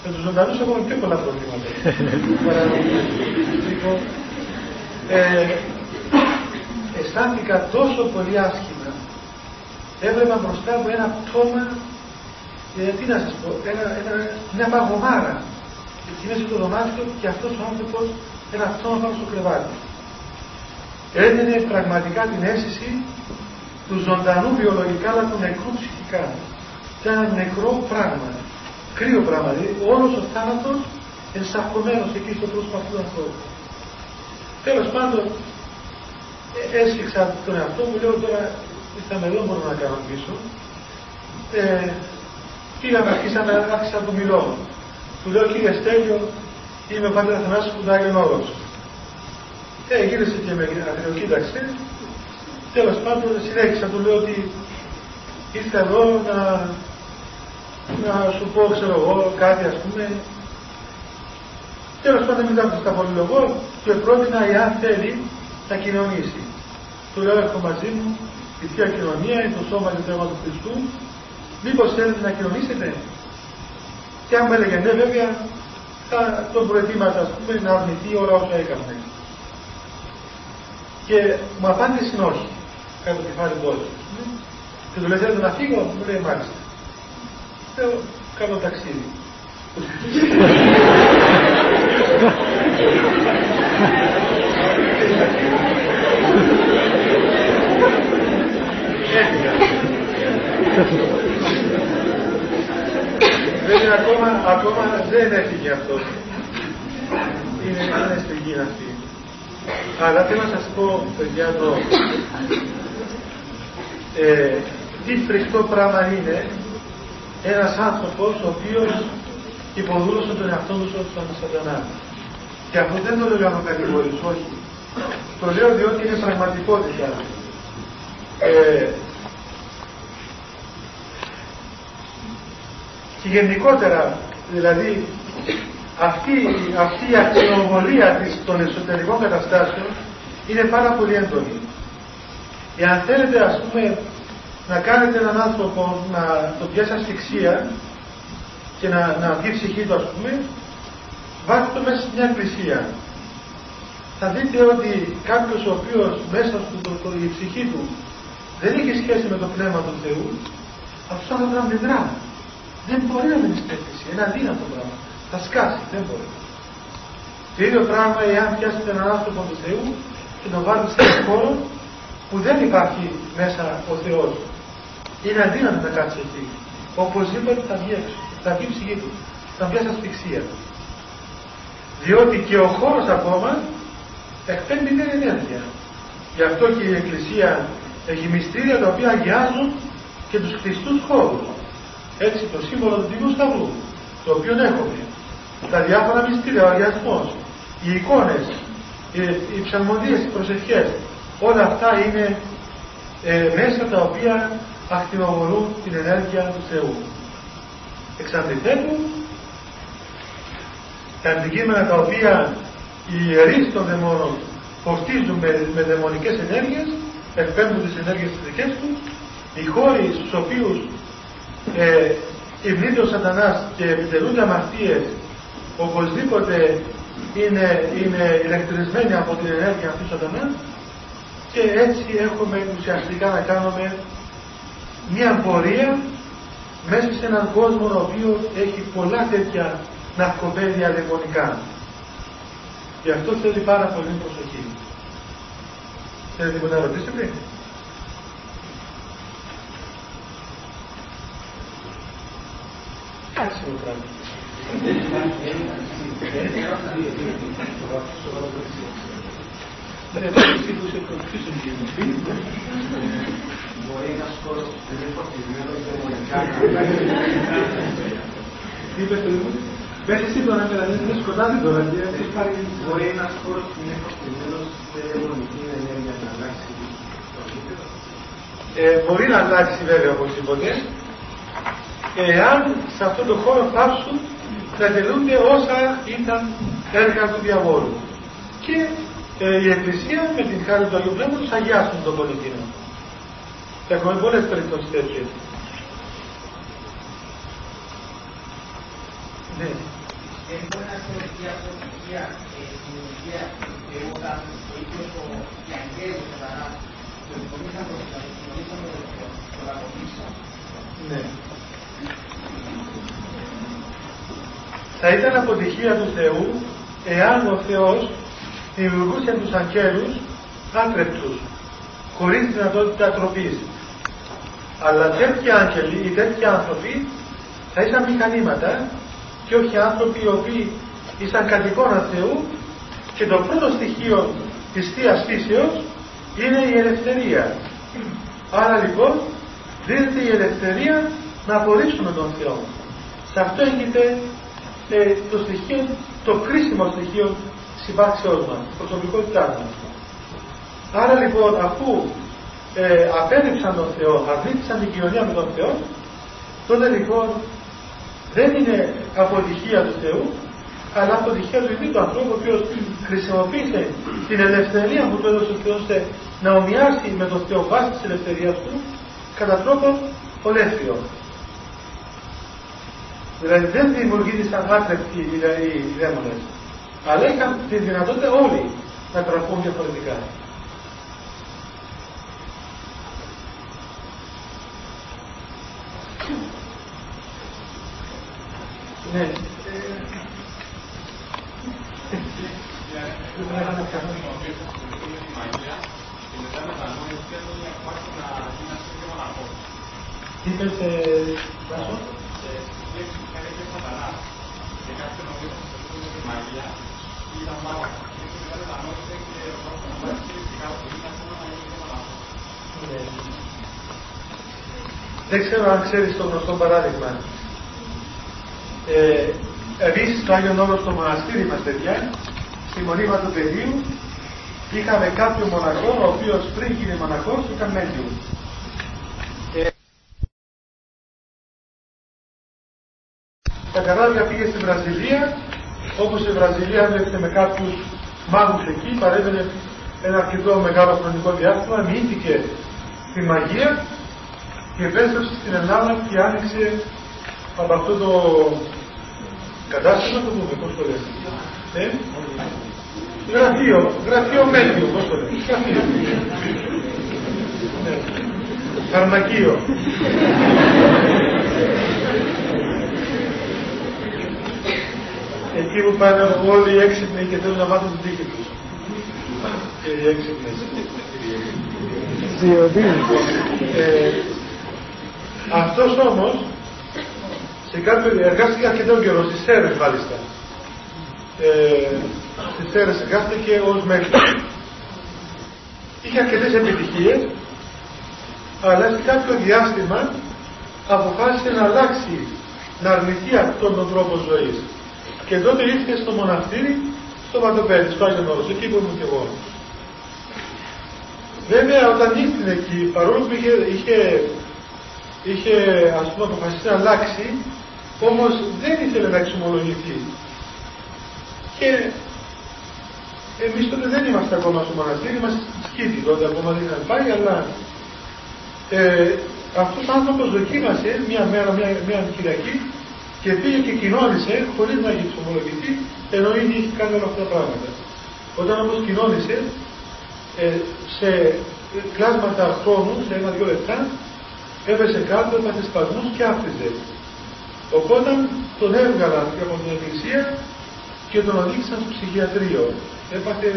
Με τους ζωντανούς έχουμε πιο πολλά προβλήματα. λοιπόν, ε, αισθάνθηκα τόσο πολύ άσχημα. Έβλεπα μπροστά μου ένα πτώμα, ε, τι να σας πω, ένα, ένα, μια παγωμάρα. Και μέσα στο δωμάτιο και αυτός ο άνθρωπος ένα πτώμα πάνω στο κρεβάτι έδινε πραγματικά την αίσθηση του ζωντανού βιολογικά αλλά του νεκρού ψυχικά. Ήταν ένα νεκρό πράγμα, κρύο πράγμα, δηλαδή όλος ο θάνατος ενσαρκωμένος εκεί στο πρόσωπο αυτού του ανθρώπου. Τέλος πάντων, ε, έσφιξα τον εαυτό μου, λέω τώρα ήρθαμε εδώ, μπορώ να κάνω πίσω. Ε, πήγαμε, αρχίσαμε, άρχισα να του μιλώ. Του λέω κύριε Στέλιο, είμαι ο Πατέρα Θανάσης που Άγιον Όρος. Ε, γύρισε και με αγριοκοίταξε. Τέλος πάντων συνέχισα, του λέω ότι ήρθα εδώ να, να σου πω, ξέρω εγώ, κάτι ας πούμε. Τέλος πάντων μετά από τα πολυλογώ και πρότεινα εάν θέλει να κοινωνήσει. Του λέω έρχομαι μαζί μου, η Θεία Κοινωνία είναι το σώμα και το αίμα του Χριστού. Μήπως θέλετε να κοινωνήσετε; Και αν με έλεγε ναι βέβαια θα τον προετοίμαζα ας πούμε να αρνηθεί όλα όσα έκανε. Και μου απάντησε όχι, κάτω το κεφάλι του Και του λέει θέλετε να φύγω, μου λέει μάλιστα. Λέω, κάνω ταξίδι. ακόμα, ακόμα δεν έφυγε αυτός. Είναι, είναι στη γη αυτή. Αλλά θέλω να σας πω, παιδιά, εδώ, ε, τι φρικτό πράγμα είναι ένας άνθρωπος ο οποίος υποδούλωσε τον εαυτό του στον σατανά. Και αυτό δεν το λέω για να κατηγορήσω, όχι. Το λέω διότι είναι πραγματικότητα. Ε, και γενικότερα, δηλαδή, αυτή, αυτή η ακτινοβολία των εσωτερικών καταστάσεων είναι πάρα πολύ έντονη. Εάν θέλετε, ας πούμε, να κάνετε έναν άνθρωπο να το πιάσει ασφυξία και να, να βγει η ψυχή του, ας πούμε, βάλτε το μέσα σε μια εκκλησία. Θα δείτε ότι κάποιος ο οποίος μέσα του το, το, η ψυχή του δεν έχει σχέση με το πνεύμα του Θεού, αυτός θα πρέπει να αντιδρά. Δεν μπορεί να μείνει στην εκκλησία. Είναι αδύνατο πράγμα. Θα σκάσει, δεν μπορεί. Το ίδιο πράγμα εάν πιάσετε έναν άνθρωπο του Θεού και τον βάλετε σε ένα χώρο που δεν υπάρχει μέσα ο Θεός. Είναι αδύνατο να κάτσει εκεί. Οπωσδήποτε θα βγει έξω. Θα βγει η ψυχή του. Θα βγει ασφυξία. Διότι και ο χώρος ακόμα εκπέμπει την ενέργεια. Γι' αυτό και η Εκκλησία έχει μυστήρια τα οποία αγιάζουν και τους χτιστούς χώρους. Έτσι το σύμβολο του Τιμού Σταυρού, το οποίο έχουμε. Τα διάφορα μυστήρια, ο αγιασμός, οι εικόνες, οι, οι ψαλμοδίες, οι προσευχές, όλα αυτά είναι ε, μέσα τα οποία ακτινοβολούν την ενέργεια του Θεού. Εξ αντιθέτου, τα αντικείμενα τα οποία οι ιερείς των δαιμόνων φορτίζουν με, με δαιμονικές ενέργειες, εκπέμπουν τις ενέργειες τις δικές τους, οι χώροι στους οποίους ε, υμνείται ο σατανάς και επιτελούνται αμαρτίες, οπωσδήποτε είναι, είναι ηλεκτρισμένοι από την ενέργεια αυτού του σατανά και έτσι έχουμε ουσιαστικά να κάνουμε μια πορεία μέσα σε έναν κόσμο ο οποίος έχει πολλά τέτοια ναρκοπαίδια δαιμονικά. Γι' αυτό θέλει πάρα πολύ προσοχή. Θέλετε τίποτα να ρωτήσετε. Άσχημο πράγμα. Δεν είναι που σε Μπορεί ένας χώρος που είναι φορτισμένος δαιμονικά. Τι είπες το Πες εσύ τώρα, είναι σκοτάδι τώρα. Μπορεί ένας χώρος που είναι φορτισμένος με δαιμονική ενέργεια να αλλάξει ε, μπορεί να αλλάξει βέβαια οπωσδήποτε εάν σε αυτόν τον χώρο φτάσουν να τελούνται όσα ήταν έργα του διαβόλου. Και ε, η Εκκλησία με την χάρη του Αγίου Πνεύματος αγιάσουν τον πολιτήνα. Έχουμε πολλές περιπτώσεις τέτοιες. Ναι. Δεν μπορεί να σε η αποτυχία στην ουσία και όταν ο ίδιος ο Ιαγγέλος Σατανά το συμφωνήσαμε το λαγοπίσω. Ναι. Θα ήταν αποτυχία του Θεού εάν ο Θεός δημιουργούσε τους αγγέλους άτρεπτους, χωρίς δυνατότητα τροπής. Αλλά τέτοιοι άγγελοι ή τέτοιοι άνθρωποι θα ήσαν μηχανήματα και όχι άνθρωποι οι οποίοι ήσαν κατ' εικόνα Θεού και το πρώτο στοιχείο της Θείας Φύσεως είναι η ελευθερία. Άρα λοιπόν δίνεται η ελευθερία να απορρίψουμε τον Θεό. Σε αυτό έγινε ε, το στοιχείο, το κρίσιμο στοιχείο συμπάξεώς μας, προσωπικότητά μας. Άρα λοιπόν αφού ε, απέδειξαν τον Θεό, αρνήθησαν την κοινωνία με τον Θεό, τότε λοιπόν δεν είναι αποτυχία του Θεού, αλλά αποτυχία του ίδιου του ανθρώπου, ο οποίος χρησιμοποίησε την ελευθερία που του έδωσε ο Θεός να ομοιάσει με τον Θεό βάσει της ελευθερίας του, κατά τρόπον ολέθριο. Δηλαδή δεν δημιουργήθηκαν άτρεπτοι οι δαίμονες, αλλά είχαν τη δυνατότητα όλοι να τραφούν διαφορετικά. Ναι. Τι είπες, Βάσο? Δεν ξέρω αν ξέρεις το γνωστό παράδειγμα. Ε, Εμείς στο Άγιον Όρος στο μοναστήρι μας παιδιά, στη μονίμα του παιδίου, είχαμε κάποιο μοναχό, ο οποίος πριν γίνει μοναχός ήταν μέτριο. Τα καράβια πήγε στη Βραζιλία, όπως η Βραζιλία βλέπετε με κάποιους μάγους εκεί, παρέμενε ένα αρκετό μεγάλο χρονικό διάστημα, μύθηκε τη μαγεία και επέστρεψε στην Ελλάδα και άνοιξε από αυτό το κατάστημα το πούμε, πώς το λέτε. Ε; Γραφείο, γραφείο μέτριο, πώς το λέτε. Γραφείο. Ναι. Εκεί που πάνε όλοι οι έξυπνοι και θέλουν να μάθουν την τύχη τους. Και οι έξυπνες. Ε, αυτός όμως σε κάποιο, εργάστηκε αρκετό καιρό, στις Σέρες μάλιστα. Ε, στις Σέρες εργάστηκε ως μέλη. Είχε αρκετές επιτυχίες, αλλά σε κάποιο διάστημα αποφάσισε να αλλάξει, να αρνηθεί αυτόν τον τρόπο ζωής. Και τότε ήρθε στο μοναστήρι, στο Ματοπέδι, στο Άγιον Όρος, εκεί που ήμουν και εγώ. Βέβαια όταν ήρθε εκεί, παρόλο που είχε, είχε, είχε ας πούμε αποφασίσει να αλλάξει, όμως δεν ήθελε να εξομολογηθεί. Και εμείς τότε δεν είμαστε ακόμα στο μοναστήρι, είμαστε σκήτη, τότε ακόμα δεν είχαμε πάει, αλλά ε, αυτός ο άνθρωπος δοκίμασε μια μέρα, μια, μια Κυριακή και πήγε και κοινώνησε χωρίς να έχει εξομολογηθεί, ενώ ήδη είχε κάνει όλα αυτά τα πράγματα. Όταν όμως κοινώνησε, ε, σε κλάσματα χρόνου, σε ένα-δυο λεπτά, έπεσε κάτω, έπαθε σπασμούς και άφησε. Οπότε τον έβγαλαν από την εκκλησία και τον οδήγησαν στο ψυχιατρίο. Έπαθε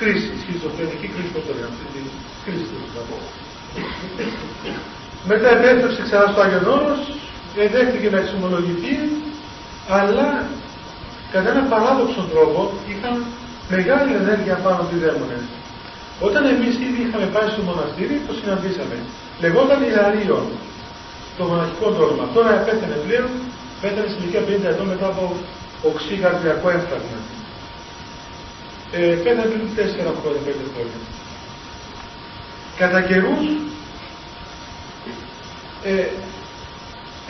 κρίση, σχιζοφρενική κρίση, πώς το λένε, αυτή την κρίση του να πω. Μετά επέστρεψε ξανά στο Άγιον Όρος, εδέχτηκε να εξομολογηθεί, αλλά κατά έναν παράδοξο τρόπο είχαν μεγάλη ενέργεια πάνω από τη δαίμονες. Όταν εμείς ήδη είχαμε πάει στο μοναστήρι, το συναντήσαμε. Λεγόταν Ηλαρίο, το μοναχικό δόγμα. Τώρα πέθανε πλέον, πέθανε στην ηλικία 50 ετών μετά από οξύ καρδιακό έφτασμα. Ε, πέθανε πριν 4 χρόνια, 5 χρόνια. Κατά καιρούς ε,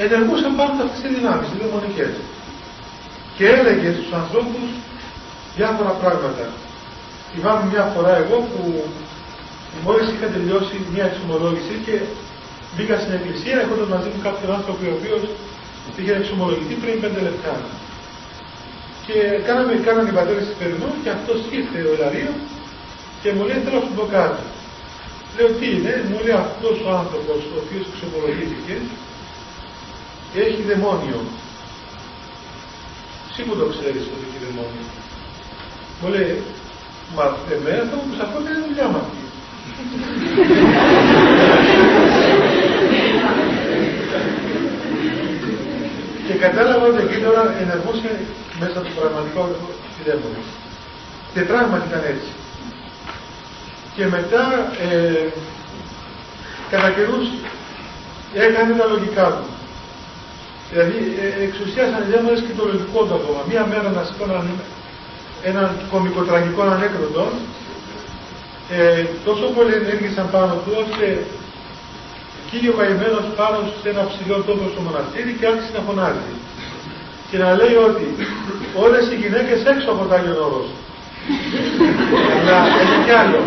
ενεργούσαν πάνω αυτές οι δυνάμεις, οι δαιμονικές. Και έλεγε στους ανθρώπους διάφορα πράγματα. Θυμάμαι μια φορά εγώ που μόλις είχα τελειώσει μια εξομολόγηση και μπήκα στην εκκλησία έχοντας μαζί μου κάποιον άνθρωπο ο οποίος είχε εξομολογηθεί πριν πέντε λεπτά. Και κάναμε, κάναμε οι πατέρες της Περινού και αυτός ήρθε ο Ελαρίο και μου λέει θέλω να σου πω κάτι. Λέω τι είναι, μου λέει αυτός ο άνθρωπος ο οποίος εξομολογήθηκε έχει δαιμόνιο. Εσύ που το ξέρεις ότι έχει δαιμόνιο. Μου λέει, Μα εμένα θα μου πεις αυτό είναι δουλειά μου αυτή. και κατάλαβα ότι εκείνη ώρα ενεργούσε μέσα του πραγματικού δαίμονα. Και πράγματι ήταν έτσι. Και μετά ε, κατά καιρούς έκανε τα λογικά του. Δηλαδή ε, εξουσίασαν οι δαίμονες και το λογικό του ακόμα. Μία μέρα να σηκώναν έναν κομικοτραγικό ανέκδοτο ε, τόσο πολύ ενέργησαν πάνω του ώστε κύριο καημένος πάνω σε ένα ψηλό τόπο στο μοναστήρι και άρχισε να φωνάζει. Και να λέει ότι όλες οι γυναίκες έξω από τα Άγιον Όρος αλλά έχει κι άλλο.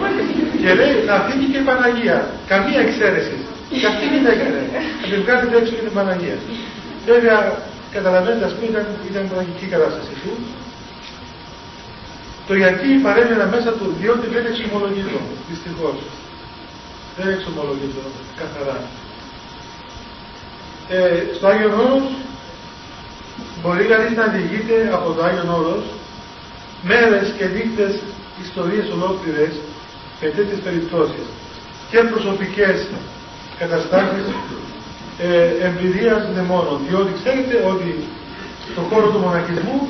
Και λέει να φύγει και η Παναγία καμία εξαίρεση. Και αυτή την έκανε. Να την βγάλετε έξω και την Παναγία βέβαια καταλαβαίνετε ας πούμε ήταν, ήταν τραγική κατάσταση του το γιατί παρέμεινα μέσα του, διότι δεν εξομολογήσω, δυστυχώς. Δεν εξομολογήσω καθαρά. Ε, στο Άγιο Όρος μπορεί κανείς να διηγείται από το Άγιον Όρος μέρες και νύχτες ιστορίες ολόκληρες με τέτοιες περιπτώσεις και προσωπικές καταστάσεις ε, εμπειρίας δαιμόνων. Διότι ξέρετε ότι στον χώρο του μοναχισμού,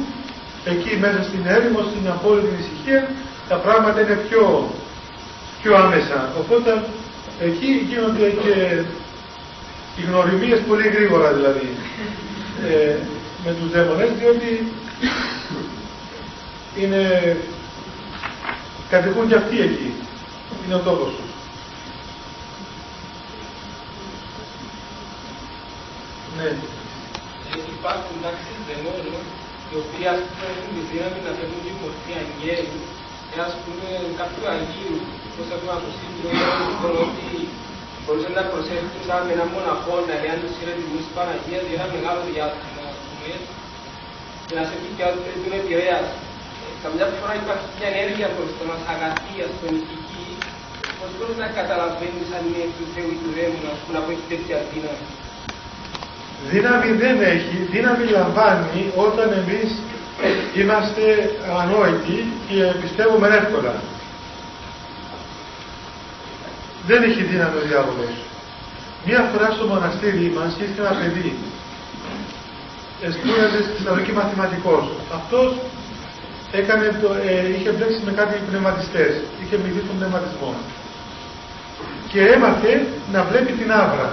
εκεί μέσα στην έρημο, στην απόλυτη ησυχία, τα πράγματα είναι πιο, πιο άμεσα. Οπότε εκεί γίνονται και οι γνωριμίες πολύ γρήγορα δηλαδή ε, με τους δαίμονες, διότι είναι, κατοικούν και αυτοί εκεί. Είναι ο τόπος τους. Ναι. Υπάρχουν τάξεις δαιμόνων οι οποίοι ας πούμε έχουν τη δύναμη να φέρουν τη μορφή αγγέλου και ας πούμε κάποιου αγίου, όπως έχουμε ακουστεί του ότι μπορούσε να προσέλθουν σαν με ένα μοναχό να λέει αν τους χαιρετισμούς της Παναγίας για ένα μεγάλο διάστημα, ας πούμε, και να σε πει και ότι θέλουν επηρέας. Καμιά φορά υπάρχει μια ενέργεια προς το μας αγαθή, ας πούμε, ηθική, πώς μπορείς να καταλαβαίνεις αν είναι του Θεού ή του Δέμου, ας πούμε, να έχει τέτοια δύναμη. Δύναμη δεν έχει, δύναμη λαμβάνει όταν εμείς είμαστε ανόητοι και πιστεύουμε εύκολα. Δεν έχει δύναμη ο διάβολος. Μία φορά στο μοναστήρι μας ήρθε ένα παιδί. Σπούδαζε στη Θεσσαλονίκη μαθηματικός. Αυτός έκανε το, ε, είχε μπλέξει με κάτι πνευματιστές. Είχε μιλήσει τον πνευματισμό. Και έμαθε να βλέπει την άβρα.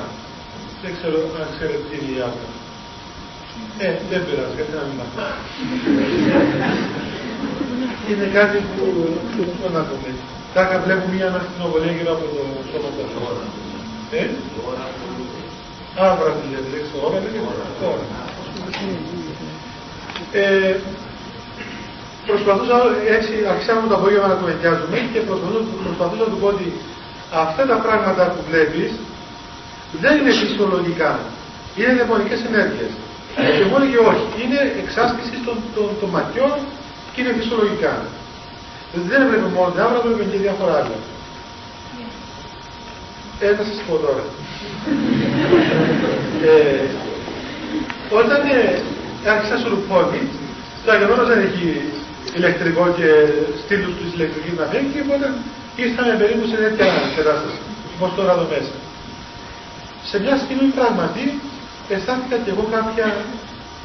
Δεν ξέρω αν ξέρετε τι είναι η άβρα. Ε, δεν πειράζει, γιατί να μην μάθω. είναι κάτι που δεν να πούμε. Τάχα βλέπουμε μια αναστηνοβολία γύρω από το σώμα του ανθρώπου. Ε; Άβρα τη λέτε, δεν ξέρω, ώρα λέγεται. Ώρα. Ε, προσπαθούσα έτσι, αρχίσαμε το απόγευμα να κουβεντιάζουμε και προσπαθούσα, προσπαθούσα να του πω ότι αυτά τα πράγματα που βλέπεις δεν είναι φυσιολογικά. Είναι δαιμονικές ενέργειες. Και μόνο και όχι. Είναι εξάσκηση των, των, των ματιών και είναι φυσιολογικά. Δεν έβλεπε μόνο την άβρα, έβλεπε και διάφορα άλλα. Ε, θα σας πω τώρα. ε, όταν ε, άρχισα στο ρουπόδι, το αγενόνος δεν έχει ηλεκτρικό και στήλους του ηλεκτρικής να φύγει, οπότε ήρθαμε περίπου σε τέτοια κατάσταση, όπως τώρα εδώ μέσα. Σε μια στιγμή πράγματι αισθάνθηκα και εγώ κάποια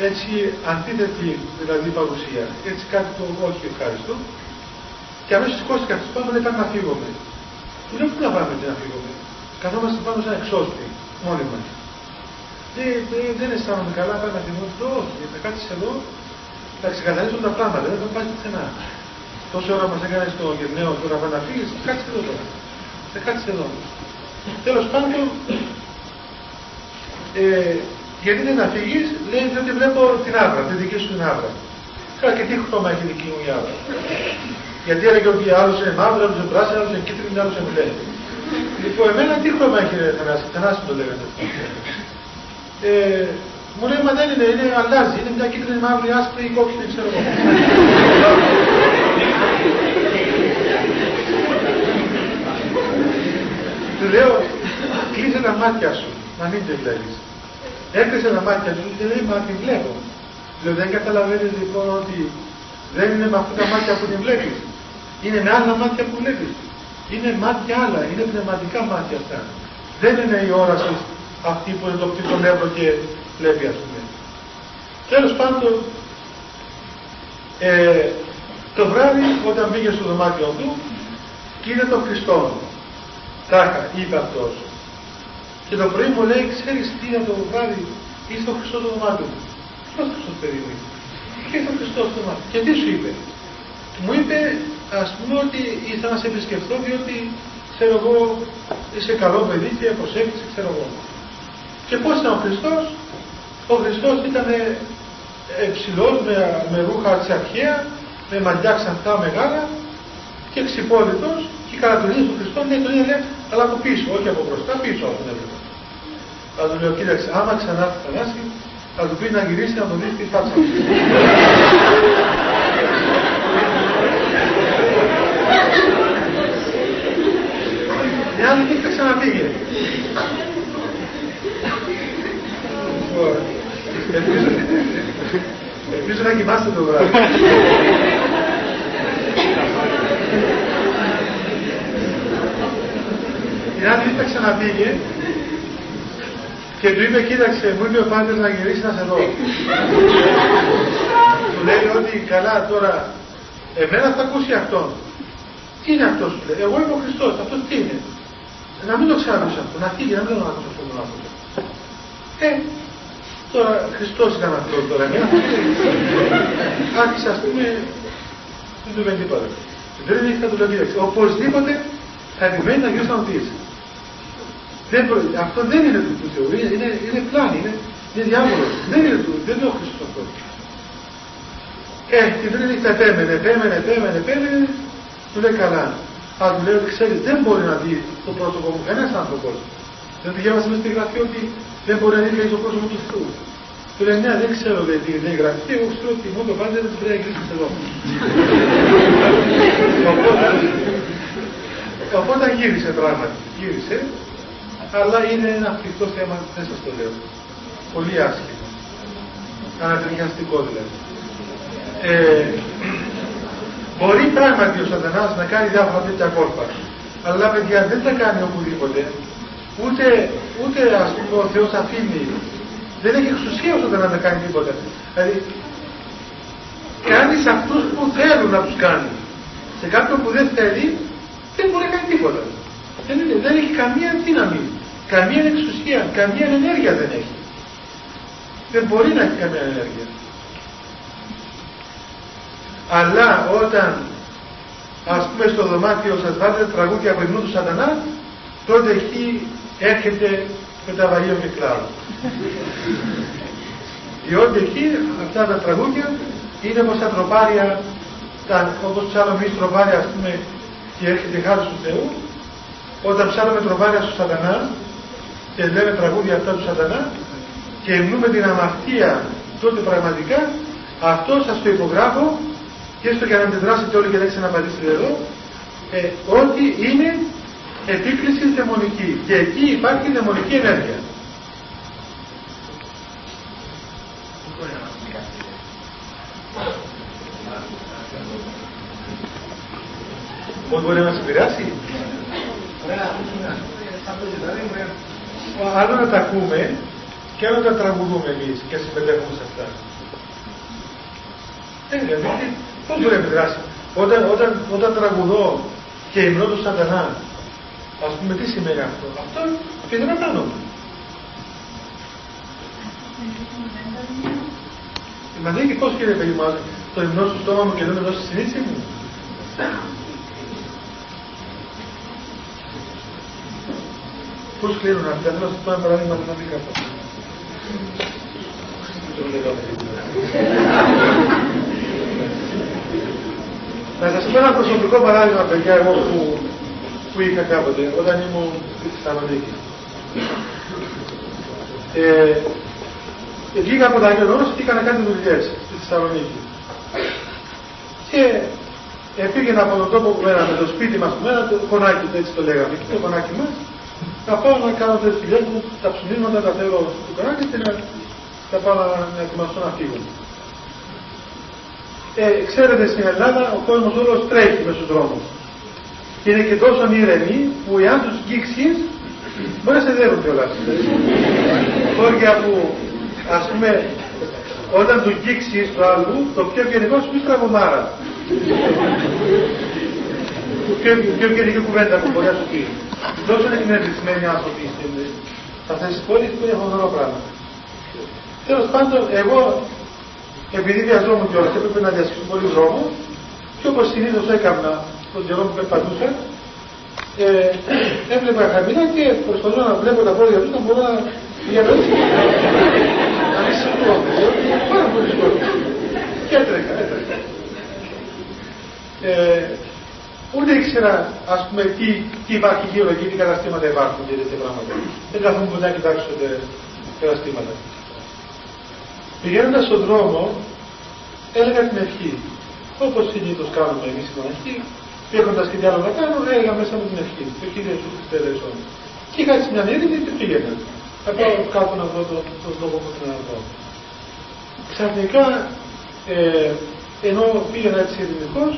έτσι αντίθετη δηλαδή παρουσία, έτσι κάτι το όχι ευχάριστο και αμέσως σηκώστηκα στους πάνω και να φύγουμε. Του λέω πού να πάμε και να φύγουμε. Καθόμαστε πάνω σε ένα εξώστη, μόνοι μας. Δεν, δεν, δεν αισθάνομαι καλά, πάμε να φύγουμε. Του όχι, θα κάτσεις εδώ, θα ξεκαθαρίσουν τα πράγματα, δεν θα πάει πουθενά. Τόση ώρα μας έκανες στο γυρναίο τώρα να φύγεις, κάτσε εδώ τώρα. Θα κάτσεις εδώ. Τέλος πάντων, ε, γιατί δεν να φύγεις, λέει ότι βλέπω την άβρα, τη δική σου την άβρα. Καλά και τι χρώμα έχει δική μου η άβρα. Γιατί έλεγε ότι άλλος είναι μαύρο, άλλος είναι πράσινο, άλλος είναι κίτρινο, άλλος είναι μπλε. Λοιπόν, εμένα τι χρώμα έχει ρε Θανάση, Θανάση το λέγανε. Ε, μου λέει, μα δεν είναι, είναι αλλάζει, είναι μια κίτρινη, μαύρη, άσπρη ή κόκκινη, ξέρω εγώ. Του λέω, κλείσε τα μάτια σου, να μην το βλέπεις. Έκλεισε τα μάτια του και λέει, μα τη βλέπω. Λέω, δεν καταλαβαίνεις λοιπόν ότι δεν είναι με αυτά τα μάτια που την βλέπεις. Είναι με άλλα μάτια που βλέπεις. Είναι μάτια άλλα, είναι πνευματικά μάτια αυτά. Δεν είναι η όραση αυτή που είναι το πτύχο νεύρο και βλέπει ας πούμε. Τέλος πάντων, ε, το βράδυ όταν πήγε στο δωμάτιο του, είδε τον Χριστό. Τάχα, είπε αυτός. Και το πρωί μου λέει, ξέρεις τι είναι το βράδυ, είσαι ο Χριστός στο δωμάτιο μου. Ποιος Χριστός παιδί μου και ήρθε ο Χριστός στο δωμάτιο. Και τι σου είπε; Μου είπε, ας πούμε ότι ήθελα να σε επισκεφτώ διότι, ξέρω εγώ, είσαι καλό παιδί και προσέχεις, ξέρω εγώ. Και πώς ήταν ο Χριστός; Ο Χριστός ήταν ψηλός με, με ρούχα της αρχαία, με μαλλιά ξανθά μεγάλα και ξυπόλυτος και η καρατονία του Χριστό λέει τον ίδιο αλλά από πίσω, όχι από μπροστά, πίσω από την έβλεπε. Θα του λέω, κοίταξε, άμα ξανάρθει Θανάση, θα του πει να γυρίσει να τον δει τη φάτσα του. Η άλλη νύχτα ξαναπήγε. κοιμάται το βράδυ. Η άλλη τα ξαναπήγε και του είπε, κοίταξε, μου είπε ο πάντες να γυρίσει να σε δω. του λέει ότι καλά τώρα, εμένα θα ακούσει αυτόν. Τι είναι αυτός, του λέει, εγώ είμαι ο Χριστός, αυτός τι είναι. Να μην το ξανακούσει αυτό, να φύγει, να μην τον ακούσει αυτόν τον άνθρωπο. Ε, τώρα Χριστός ήταν αυτός τώρα, μια άρχισε ας πούμε, δεν του είπε τίποτα. Την τρίτη νύχτα του λέει, κοίταξε, οπωσδήποτε θα επιμένει να γυρίσει να ρωτήσει. Δεν προ... Αυτό δεν είναι του Θεού, είναι, είναι, είναι πλάνη, είναι, είναι διάβολος. Δεν είναι του, δεν είναι ο Χριστός αυτό. Ε, την τρίτη νύχτα επέμενε, επέμενε, επέμενε, επέμενε, του λέει καλά. Αλλά του λέει ότι ξέρεις, δεν μπορεί να δει το πρόσωπο μου κανένα άνθρωπος. Δεν του διάβασε μέσα στη γραφή ότι δεν μπορεί να δει κανείς το πρόσωπο του Θεού. Του λέει, ναι, δεν ξέρω λέει, τι είναι η γραφή, εγώ ξέρω ότι μόνο το πάντα δεν πρέπει να εγγύσει εδώ. Οπότε γύρισε πράγματι. Γύρισε αλλά είναι ένα φρικτό θέμα, δεν σας το λέω. Πολύ άσχημο. Ανατριχιαστικό δηλαδή. Ε, μπορεί πράγματι ο σατανάς να κάνει διάφορα τέτοια κόλπα. Αλλά παιδιά δεν τα κάνει οπουδήποτε. Ούτε, ούτε ας πούμε ο Θεός αφήνει. Δεν έχει εξουσία ο σατανάς να κάνει τίποτα. Δηλαδή κάνεις σε αυτούς που θέλουν να τους κάνει. Σε κάποιον που δεν θέλει δεν μπορεί να κάνει τίποτα. Δεν, δεν έχει καμία δύναμη. Καμία εξουσία, καμία ενέργεια δεν έχει. Δεν μπορεί να έχει καμία ενέργεια. Αλλά όταν ας πούμε στο δωμάτιο σας βάλετε τραγούδια από του σατανά, τότε εκεί έρχεται με τα βαγείο και κλάδο. Διότι εκεί αυτά τα τραγούδια είναι όπως τα τροπάρια, τα, όπως ψάχνουμε εμείς τροπάρια ας πούμε και έρχεται χάρη του Θεού, όταν ψάχνουμε τροπάρια στο σατανά, και λέμε τραγούδια αυτά του σατανά και εμνούμε την αμαρτία τότε πραγματικά αυτό σας το υπογράφω και έστω και να αντιδράσετε όλοι και να ξαναπατήσετε εδώ ε, ότι είναι επίκληση δαιμονική και εκεί υπάρχει δαιμονική ενέργεια. Πώς μπορεί να μας επηρεάσει; Άλλο να τα ακούμε και άλλο να τα τραγουδούμε εμείς και συμμετέχουμε σε αυτά. Δεν δηλαδή, πώς μπορεί να επιδράσει; Όταν, όταν, όταν τραγουδώ και υμνώ του σατανά, ας πούμε τι σημαίνει αυτό; Αυτό επιδρά πάνω μου. Μα δεν πώς κύριε παιδί μου, το υμνώ στο στόμα μου και δεν με δώσει συνείδηση μου. Πώς κλείνουν αυτά, θέλω να σας πω ένα παράδειγμα να μην κάτω. Να σας πω ένα προσωπικό παράδειγμα, παιδιά, εγώ που, που είχα κάποτε, όταν ήμουν στη Θεσσαλονίκη. Ε, βγήκα από τα Άγιο και έκανα κάτι δουλειές στη Θεσσαλονίκη. Και ε, πήγαινα από τον τόπο που μέναμε, το σπίτι μας που μέναμε, το κονάκι, έτσι το λέγαμε, το κονάκι μας, θα πάω να κάνω τις δουλειές μου, τα ψημίματα τα θέλω στο κοράκι και να, θα πάω να, να ετοιμαστώ να φύγω. Ε, ξέρετε στην Ελλάδα ο κόσμος όλος τρέχει μέσα στους δρόμους. Και είναι και τόσο ηρεμοί που εάν τους γίξεις μπορεί να σε δέρουν κιόλας. Χώρια που ας πούμε όταν τους γίξεις το άλλο το πιο γενικό σου πει στραβωμάρα. Πιο, πιο γενική κουβέντα που μπορεί να σου πει. Τόσο είναι εκνευρισμένοι άνθρωποι σε αυτέ τι πόλει που είναι φοβερό πράγμα. Τέλος πάντων, εγώ επειδή βιαζόμουν κιόλας και έπρεπε να διασχίσω πολύ δρόμο, και όπως συνήθως έκανα τον καιρό που περπατούσα, ε, έβλεπα χαμηλά και προσπαθώ να βλέπω τα πόδια τους να μπορώ να διαβάσω. να μην συμφωνώ. Πάρα πολύ δύσκολο. Και έτρεχα, έτρεχα. Ε, Ούτε ήξερα, ας πούμε, τι, τι υπάρχει γύρω εκεί, τι καταστήματα υπάρχουν και τέτοια πράγματα. Δεν καθόμουν ποτέ να κοιτάξω τα καταστήματα. Πηγαίνοντας στον δρόμο, έλεγα την ευχή. Όπως συνήθως κάνουμε εμείς την ευχή, έχοντας και τι άλλο να κάνω, έλεγα μέσα με την ευχή. Το κύριο του Χριστέλεσον. Και είχα έτσι μια ήρεμη και πήγαινα. Θα πάω κάτω να δω τον το, το λόγο που θέλω να δω. Ξαφνικά ε, ενώ πήγαινα έτσι ειρηνικός,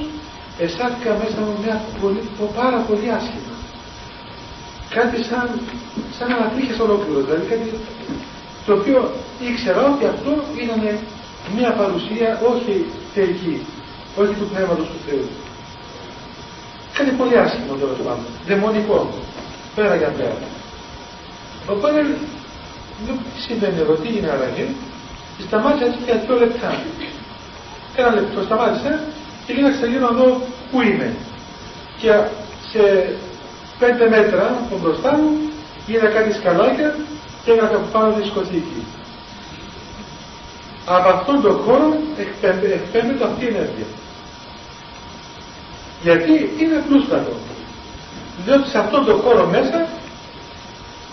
αισθάνθηκα μέσα μου μια πολύ, πάρα πολύ άσχημα. Κάτι σαν, σαν ανατρίχες ολόκληρο, δηλαδή κάτι το οποίο ήξερα ότι αυτό ήταν μια παρουσία όχι τελική, όχι του Πνεύματος του Θεού. Κάτι πολύ άσχημο τέλο πάντων, δαιμονικό, πέρα για πέρα. Οπότε, τι συμβαίνει εδώ, τι είναι άραγε, σταμάτησα έτσι για δύο λεπτά. Ένα λεπτό σταμάτησα και κοίταξα γύρω να δω πού είμαι. Και σε πέντε μέτρα από μπροστά μου είδα κάτι σκαλάκια και έγραφε από πάνω δισκοτήκη. Από αυτόν τον χώρο εκπέμπεται αυτή η ενέργεια. Γιατί είναι απλούστατο. Διότι σε αυτόν τον χώρο μέσα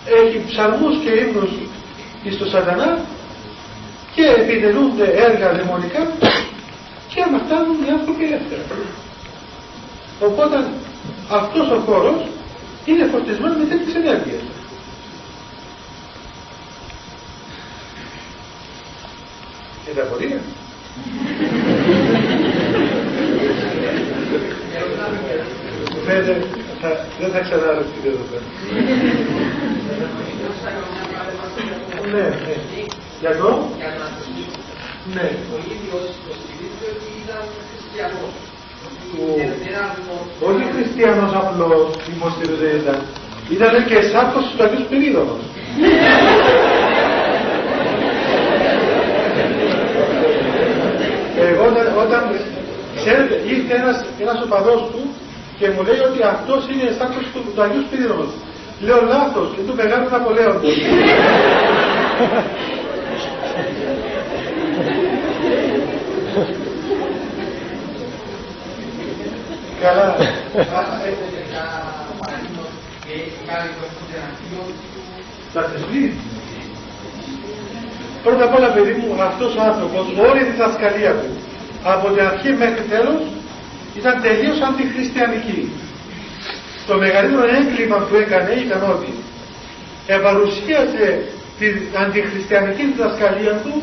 έχει ψαλμούς και ύμνους στο σατανά και επιτελούνται έργα δαιμονικά και φτάνουν οι άνθρωποι ελεύθερα. Οπότε αυτός ο χώρος είναι φορτισμένος με τέτοιες ενέργειες. Είναι απορία. δεν θα ξανάρθετε εδώ πέρα. Ναι, ναι. Για το; Ναι. Ο ίδιος υποστηρίζει ότι ήταν χριστιανός. Όχι χριστιανός απλός υποστηρίζει ήταν. Ήταν και σάρκος του Αγίους Σπυρίδωνος. Εγώ όταν, ξέρετε, ήρθε ένας, ένας οπαδός του και μου λέει ότι αυτός είναι σάρκος του, του Αγίους Σπυρίδωνος. Λέω λάθος και του μεγάλου Ναπολέον. Καλά. Θα θεσπίσει. Πρώτα απ' όλα παιδί μου αυτός ο άνθρωπος όλη η διδασκαλία του από την αρχή μέχρι τέλος ήταν τελείως αντιχριστιανική. Το μεγαλύτερο έγκλημα που έκανε ήταν ότι επαρουσίασε την αντιχριστιανική διδασκαλία του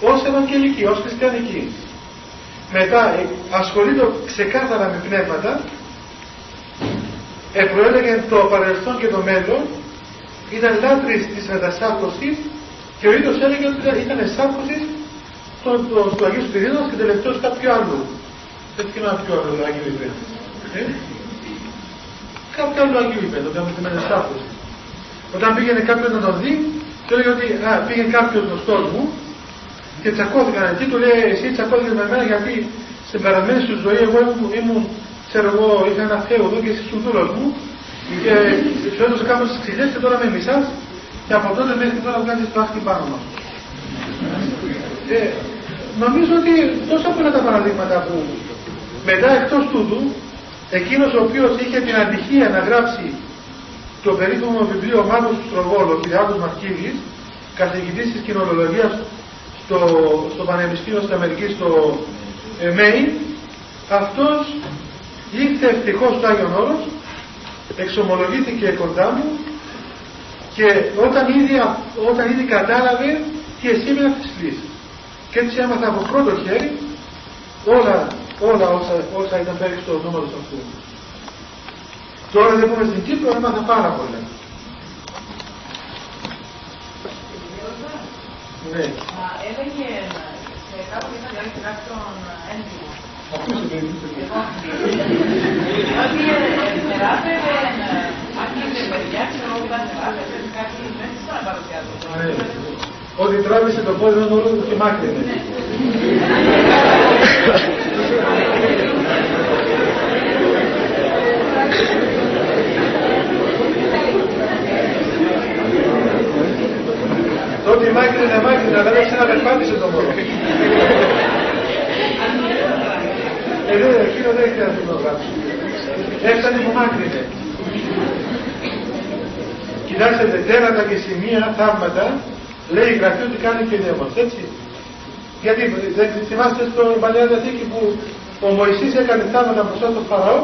ως ευαγγελική, ως χριστιανική μετά ε, ασχολείται ξεκάθαρα με πνεύματα, επροέλεγε το παρελθόν και το μέλλον, ήταν λάτρης της μετασάρκωσης και ο ίδιος έλεγε ότι ήταν εσάρκωσης του Αγίου Σπυρίδωνος και τελευταίος κάποιου άλλου. Δεν θυμάμαι ποιο άλλο Αγίου είπε. Ε; Κάποιο άλλο Αγίου είπε, το με τη μετασάρκωση. Όταν πήγαινε κάποιος να τον δει, του έλεγε ότι α, πήγαινε κάποιος γνωστός μου και τσακώθηκαν εκεί, του λέει εσύ τσακώθηκες με μένα γιατί στην παραμένη σου ζωή εγώ ήμουν, ήμουν ξέρω εγώ, είχα ένα θέο εδώ και εσύ σου δούλος μου και σου έδωσα κάπως τις ξυλιές και τώρα με μισάς και από τότε μέχρι τώρα βγάζεις το άχτη πάνω μας. Ε, νομίζω ότι τόσα πολλά τα παραδείγματα που μετά εκτός τούτου εκείνος ο οποίος είχε την αντυχία να γράψει το περίφημο βιβλίο Μάγος του Στρογόλου, Κυριάκος Μαρκίδης, καθηγητής της κοινολογίας στο, στο Πανεπιστήμιο της Αμερικής στο ε, Μέιν, αυτός ήρθε ευτυχώς στο Άγιον Όρος, εξομολογήθηκε κοντά μου και όταν ήδη, όταν ήδη κατάλαβε τις εσήμενα της Και έτσι έμαθα από πρώτο χέρι όλα, όλα όσα, όσα ήταν πέρα στο νούμερο αυτού. Τώρα δεν πούμε στην Κύπρο, έμαθα πάρα πολλά. Ναι. Έλεγε σε κάποιο ήταν κάποιον έντυπο. Ότι τεράπε, αν είναι παιδιά, ξέρω εγώ ήταν τεράπε, κάτι δεν ξέρω να παρουσιάζω. Ότι τράβησε το πόδι με όλο του και μάκρυνε. Τότε η μάκρυνα μάκρυνα, δεν έχει να περπάτησε το μωρό. Ε, δεν, εκείνο δεν έχει να το γράψει. Έφτανε που μάκρυνε. Κοιτάξτε, τέρατα και σημεία, θαύματα, λέει η γραφή ότι κάνει και νέος, έτσι. Γιατί δεν θυμάστε στην Παλαιά Διαθήκη που ο Μωυσής έκανε θαύματα μπροστά στον Φαραώ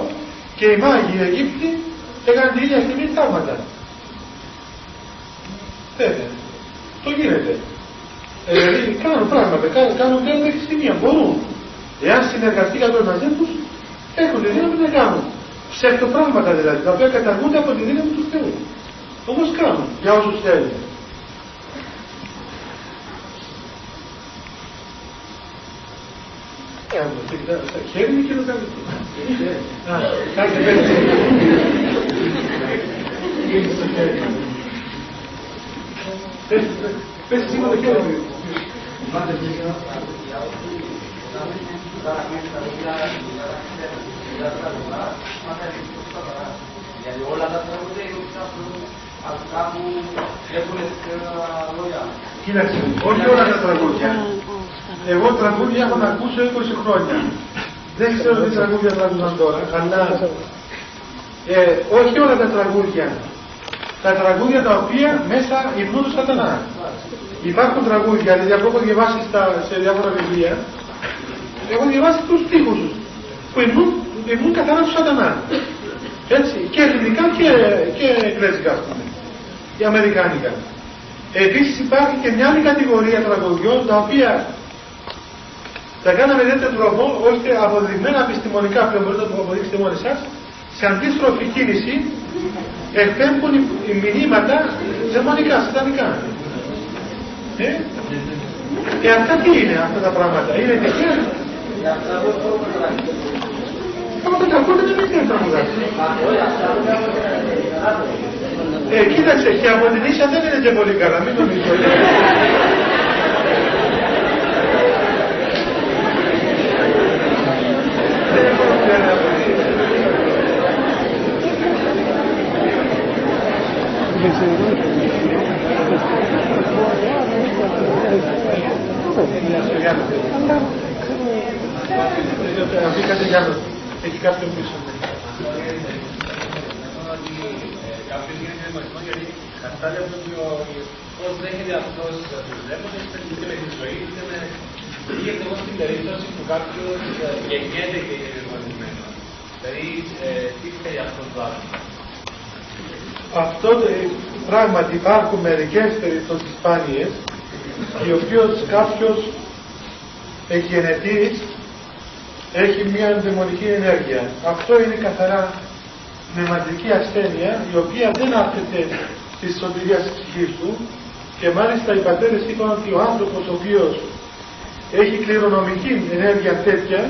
και οι μάγοι οι Αιγύπτιοι έκαναν την ίδια στιγμή θαύματα. Βέβαια. Το γίνεται. Ε, δηλαδή κάνουν πράγματα, κάνουν, κάνουν κάνουν μέχρι στιγμή, μπορούν. Εάν συνεργαστεί κάποιο μαζί του, έχουν τη δύναμη να κάνουν. πράγματα δηλαδή, τα οποία καταργούνται από τη δύναμη του Θεού. Όμω κάνουν για όσου θέλουν. Χέρι είναι και το Κάτι Πες εσύ με το χέρι. Γιατί όλα τα τραγούδια είναι αυτά που έχουν λόγια. Κοίταξε, όχι όλα τα τραγούδια. Εγώ τραγούδια έχω να ακούσω 20 χρόνια. Δεν ξέρω τι τραγούδια τραγουδαν τώρα, αλλά ε, όχι όλα τα τραγούδια. Τα τραγούδια τα οποία μέσα υμνούν του σατανά. Υπάρχουν τραγούδια, δηλαδή αυτό έχω διαβάσει στα, σε διάφορα βιβλία, έχω διαβάσει τους στίχους τους, που υμνούν, υμνούν καθαρά του σατανά. Έτσι, και ελληνικά και, και εγγλέζικα, ας πούμε, και αμερικάνικα. Επίσης υπάρχει και μια άλλη κατηγορία τραγουδιών, τα οποία τα κάναμε τέτοιο τρόπο, ώστε αποδειγμένα επιστημονικά, που μπορείτε να το αποδείξετε μόνοι σας, σε αντίστροφη κίνηση εκπέμπουν οι μηνύματα δαιμονικά, σατανικά. Ε; Και αυτά τι είναι αυτά τα πράγματα, είναι τυχαία; Άμα τα ακούτε δεν είναι τραγουδάκι. Ε, κοίταξε, και από την ίσα δεν είναι και πολύ καλά, μην νομίζω. Δεν έχω έχει κάποιο πίσω. Κάποιος γίνεται μαθηματικό γιατί κατάλληλα πώς δέχεται αυτός τους δαίμονες είτε με τη ζωή είτε με... Γίνεται όμως στην περίπτωση που κάποιος γεννιέται και είναι δαιμονισμένο. Δηλαδή, τι θέλει αυτό το άτομο. Αυτό πράγματι υπάρχουν μερικές περιπτώσεις σπάνιες οι οποίες κάποιος εκγενετής έχει μια δαιμονική ενέργεια. Αυτό είναι καθαρά πνευματική ασθένεια η οποία δεν άφεται της σωτηρίας της ψυχής του και μάλιστα οι πατέρες είπαν ότι ο άνθρωπος ο οποίος έχει κληρονομική ενέργεια τέτοια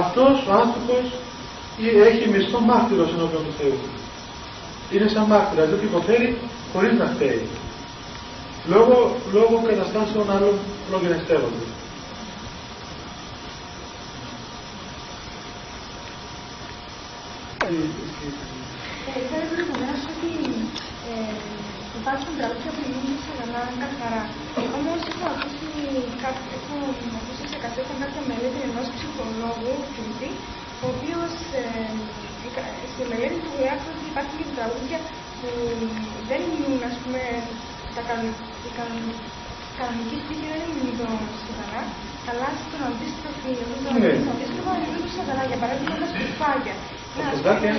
αυτός ο άνθρωπος έχει μισθό μάρτυρος ενώπιον του Θεού. Είναι σαν μάρτυρας, διότι υποφέρει χωρίς να φταίει. Λόγω, λόγω καταστάσεων άλλων προγενεστέρων. Ξέρω προηγουμένω ότι ε, υπάρχουν τραγούδια που γίνονται σε γαλάνα καθαρά. Όμω έχω ακούσει, έχω ακούσει σε κάποιο κάποια μελέτη ενός ψυχολόγου Κιούτη, ο οποίος ε, στη μελέτη του γράφει ότι υπάρχουν και τραγούδια που δεν είναι, ας πούμε, τα κανονική στοιχεία δεν είναι το σατανά, αλλά στον αντίστροφο, ναι. αντίστροφο είναι το σατανά, για παράδειγμα τα σκουφάκια. Zdrowie.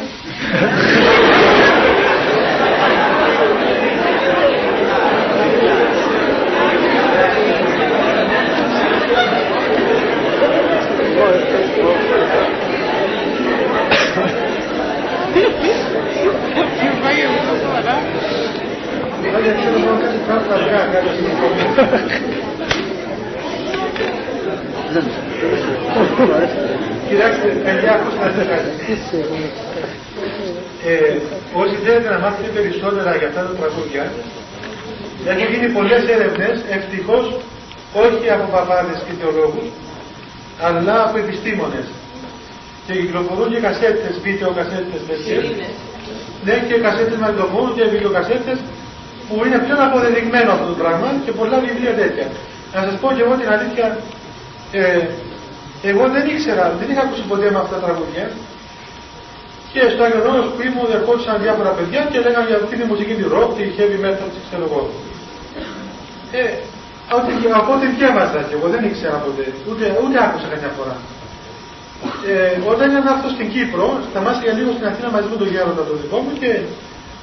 Thank you. Κοιτάξτε, παιδιά, ακούστε να κάτι. Ε, όσοι θέλετε να μάθετε περισσότερα για αυτά τα τραγούδια, έχουν γίνει πολλές έρευνες, ευτυχώς όχι από παπάδες και θεολόγους, αλλά από επιστήμονες. Και κυκλοφορούν και κασέτες, βίντεο κασέτες τέτοιε. Ναι, και κασέτες μαγνητοφώνου και βιντεοκασέτες που είναι πιο αποδεδειγμένο αυτό το πράγμα και πολλά βιβλία τέτοια. Να σας πω και εγώ την αλήθεια, ε, εγώ δεν ήξερα, δεν είχα ακούσει ποτέ με αυτά τα τραγούδια. Και στο Άγιο που ήμουν ερχόντουσαν διάφορα παιδιά και λέγανε για αυτή τη μουσική τη rock, τη heavy metal, τι ξέρω εγώ. Ε, από ό,τι διάβαζα και εγώ δεν ήξερα ποτέ, ούτε, ούτε άκουσα καμιά φορά. Ε, όταν ήταν αυτό στην Κύπρο, σταμάτησε για λίγο στην Αθήνα μαζί με τον Γέροντα τον δικό μου και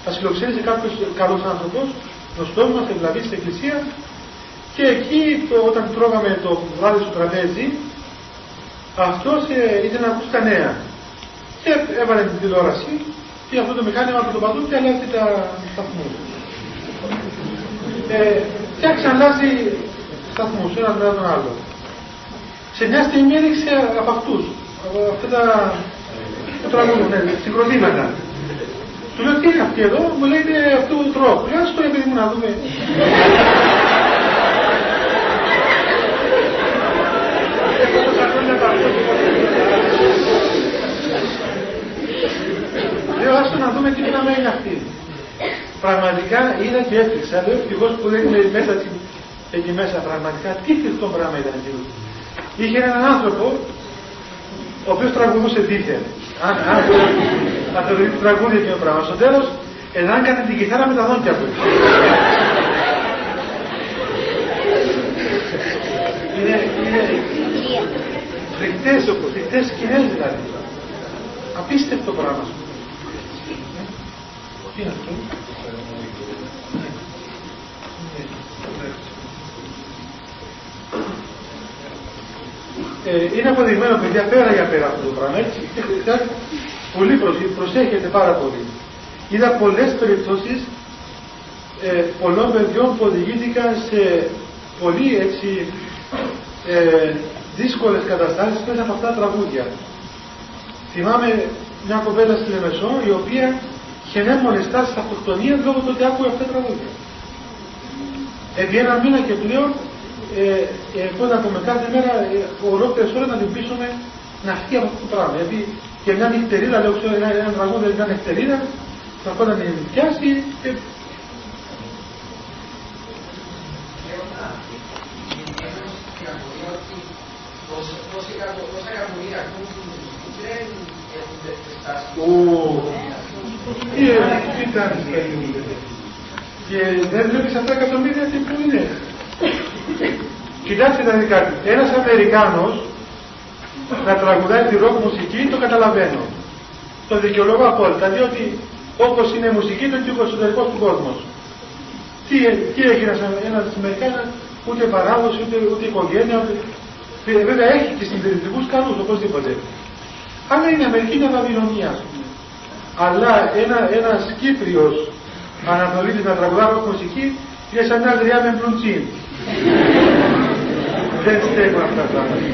μα φιλοξένησε κάποιος καλός άνθρωπος, γνωστός μας, ευλαβή στην Εκκλησία και εκεί το, όταν τρώγαμε το βράδυ στο τραπέζι αυτός ε, ήθελε να ακούσει τα νέα και έβαλε την τηλεόραση και αυτό το μηχάνημα από το παντού και αλλάζει τα σταθμούς. Ε, και αλλάζει σταθμούς, ένα μετά τον άλλο. Σε μια στιγμή έδειξε από αυτούς, από αυτά τα το τραγούδι, ναι, συγκροτήματα. Του λέω τι είναι αυτή εδώ, μου λέει είναι αυτού του τρόπου. Λέω στο επειδή μου να δούμε. Λέω άστο να δούμε τι πράγμα είναι αυτή. Πραγματικά είδα και έφτιαξα. Λέω ευτυχώς που δεν είναι μέσα εκεί μέσα πραγματικά τι φρικτό πράγμα ήταν εκεί. Είχε έναν άνθρωπο ο οποίος τραγουδούσε δίθεν. Αν, αν, αν θεωρεί τραγούδι και το πράγμα. Στο τέλος, ενάγκανε την κιθάρα με τα δόντια του. είναι, είναι φρικτές, φρικτές σκηνές δηλαδή. Απίστευτο πράγμα. Τι είναι αυτό; Ε, είναι αποδειγμένο παιδιά πέρα για πέρα αυτό το πράγμα. Έτσι, πολύ προσέχετε πάρα πολύ. Είδα πολλές περιπτώσεις ε, πολλών παιδιών που οδηγήθηκαν σε πολύ έτσι ε, δύσκολες καταστάσεις μέσα από αυτά τα τραγούδια. Θυμάμαι μια κοπέλα στη Λεμεσό η οποία είχε μονεστά στα αυτοκτονία λόγω του ότι άκουγε αυτά τα τραγούδια. Επί ένα μήνα και πλέον ε, ε, πώς να πούμε, κάθε μέρα ε, ολόκληρες ώρες να την πείσουμε να φύγει από αυτό το πράγμα. Γιατί και μια νυχτερίδα, λέω ξέρω, ένα, ένα τραγούδι, μια νυχτερίδα, θα πάει να την πιάσει και Τι κάνεις, Και δεν βλέπεις αυτά εκατομμύρια τι που είναι. Κοιτάξτε να δει κάτι. Ένας Αμερικάνος να τραγουδάει τη ροκ μουσική το καταλαβαίνω. Το δικαιολογώ απόλυτα, διότι όπως είναι η μουσική είναι και ο εσωτερικός του κόσμος. Τι, τι έγινε ένας Αμερικάνος, ούτε παράδοση, ούτε, ούτε οικογένεια, ούτε... Βέβαια έχει και συντηρητικούς καλούς οπωσδήποτε. Αλλά είναι Αμερική είναι Βαβυλωνία. Αλλά ένα, ένας Κύπριος Ανατολίτης να τραγουδά ροκ μουσική είναι σαν μια γριά με μπλουντσίν. Δεν στέκουν αυτά τα πράγματα.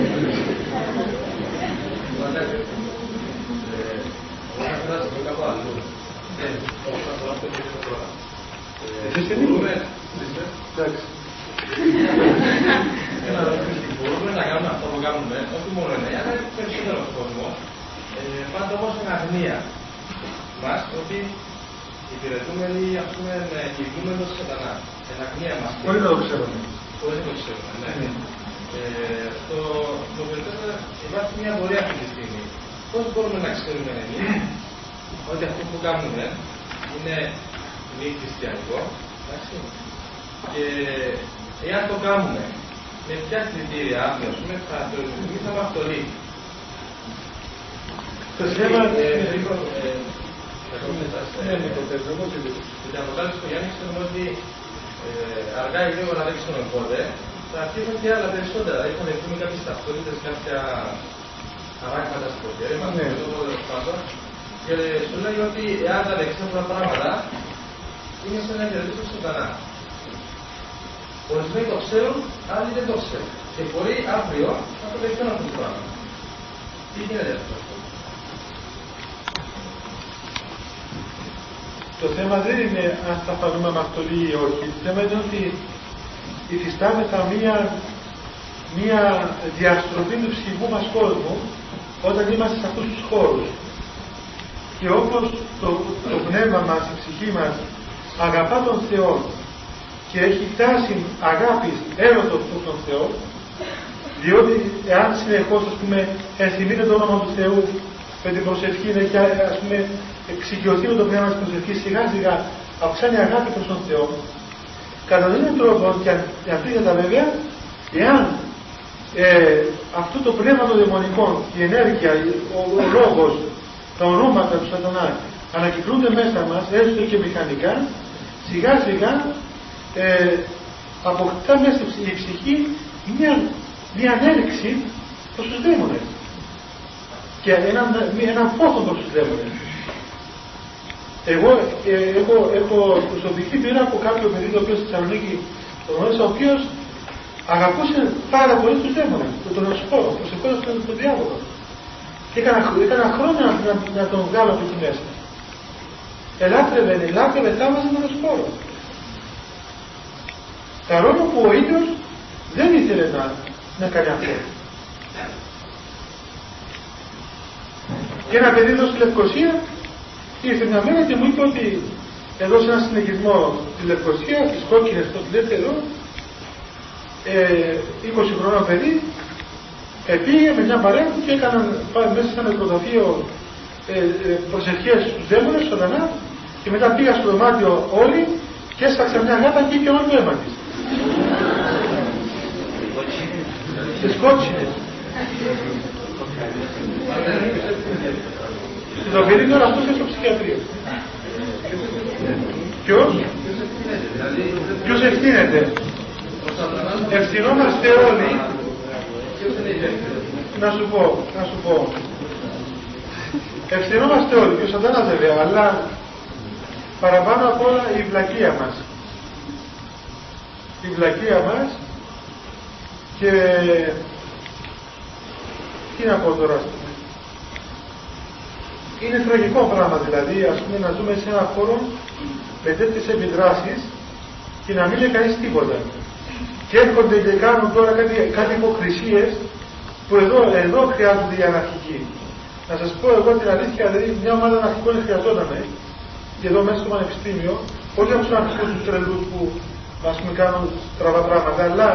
Μπορούμε να κάνουμε αυτό που κάνουμε, όχι μόνο εμένα, αλλά και περισσότερος κόσμος. Πάντα όμως είναι αγνία μας ότι υπηρετούμενοι, ας πούμε, κινούμενος σατανά. Εν αγνία μας. Πολύ να το ξέρουμε. Πολύ το ξέρουμε, ναι. Ε, στο, στο υπάρχει μια πορεία αυτή τη στιγμή. Πώς μπορούμε να ξέρουμε εμείς ότι αυτό που κάνουμε είναι μη χριστιανικό, εντάξει, και εάν το κάνουμε με ποια κριτήρια, ας πούμε, θα το θα μας το λύσει. Το θέμα είναι. Στην αποκάλυψη του Γιάννη ξέρουμε ότι αργά ή γρήγορα δεν ξέρουμε πότε, θα αρχίσουν και άλλα περισσότερα. Δηλαδή θα δεχτούμε κάποιε ταυτότητε, κάποια χαράκματα στο χέρι μα, και σου λέει ότι εάν τα δεχτεί αυτά τα πράγματα, είναι σαν να χαιρετήσει τον σατανά. Ορισμένοι το ξέρουν, άλλοι δεν το ξέρουν. Και μπορεί αύριο να το δεχτούν αυτό το πράγμα. Τι γίνεται αυτό; Το θέμα δεν είναι αν θα φανούμε αμαρτωλοί ή όχι. Το θέμα είναι ότι υφιστάμεθα μία, μία διαστροφή του ψυχικού μας κόσμου όταν είμαστε σε αυτούς τους χώρους. Και όπως το, το πνεύμα μας, η ψυχή μας αγαπά τον Θεό και έχει τάση αγάπης έρωτος προς τον Θεό, διότι εάν συνεχώς ας πούμε ενθυμείτε το όνομα του Θεού με την προσευχή και ας πούμε εξοικειωθεί με το πνεύμα της προσευχής σιγά σιγά αυξάνει αγάπη προς τον Θεό. Κατά τον τρόπο και αντίθετα βέβαια εάν ε, αυτό το πνεύμα των δαιμονικών η ενέργεια, ο, ο λόγος τα ονόματα του σατανά ανακυκλούνται μέσα μας έστω και μηχανικά σιγά σιγά ε, αποκτά μέσα στην ψυχή μια, μια ανέλυξη προς τους δαίμονες και έναν, ένα πόθο προς τους δαίμονες. Εγώ ε, έχω, έχω προσωπική πείρα από κάποιο παιδί το οποίο στη Θεσσαλονίκη ο οποίος αγαπούσε πάρα πολύ τους δαίμονες, τον, τον ασχόλο, προσεχόταν στον τον διάβολο. Και έκανα, έκανα χρόνια να, να, τον βγάλω από εκεί μέσα. Ελάτρευε, ελάτρευε, θαύμαζε τον ασχόλο. Παρόλο που ο ίδιος δεν ήθελε να, να κάνει αυτό. Και ένα παιδί εδώ στη Λευκοσία ήρθε μια μέρα και μου είπε ότι εδώ σε ένα συνεχισμό τη Λευκοσία, τη κόκκινες, το δεύτερο, ε, 20 χρονών παιδί, πήγε με μια παρέα και έκαναν μέσα σε ένα νεκροταφείο ε, ε, προσευχές στους δαίμονες, ζωντανά, και μετά πήγα στο δωμάτιο όλοι και έσφαξε μια γάτα και είπε όλο το αίμα της. Τις κότσινες. Το παιδί τώρα αυτό στο ψυχιατρίο. Ποιος; Ποιος ευθύνεται; Ευθυνόμαστε όλοι. Να σου πω, να σου πω. Ευθυνόμαστε όλοι, και ο σατάνας βέβαια, αλλά παραπάνω απ' όλα η βλακεία μας. Η βλακεία μας και τι να πω τώρα, είναι τραγικό πράγμα δηλαδή, ας πούμε να ζούμε σε ένα χώρο με τέτοιες επιδράσεις και να μην λέει κανείς τίποτα. Και έρχονται και κάνουν τώρα κάτι, κάτι υποκρισίες που εδώ, εδώ χρειάζονται οι αναρχικοί. Να σας πω εγώ την αλήθεια, δηλαδή μια ομάδα αναρχικών χρειαζόταν και εδώ μέσα στο πανεπιστήμιο, όχι από τους αναρχικούς τους τρελούς που ας πούμε κάνουν τραβά πράγματα, αλλά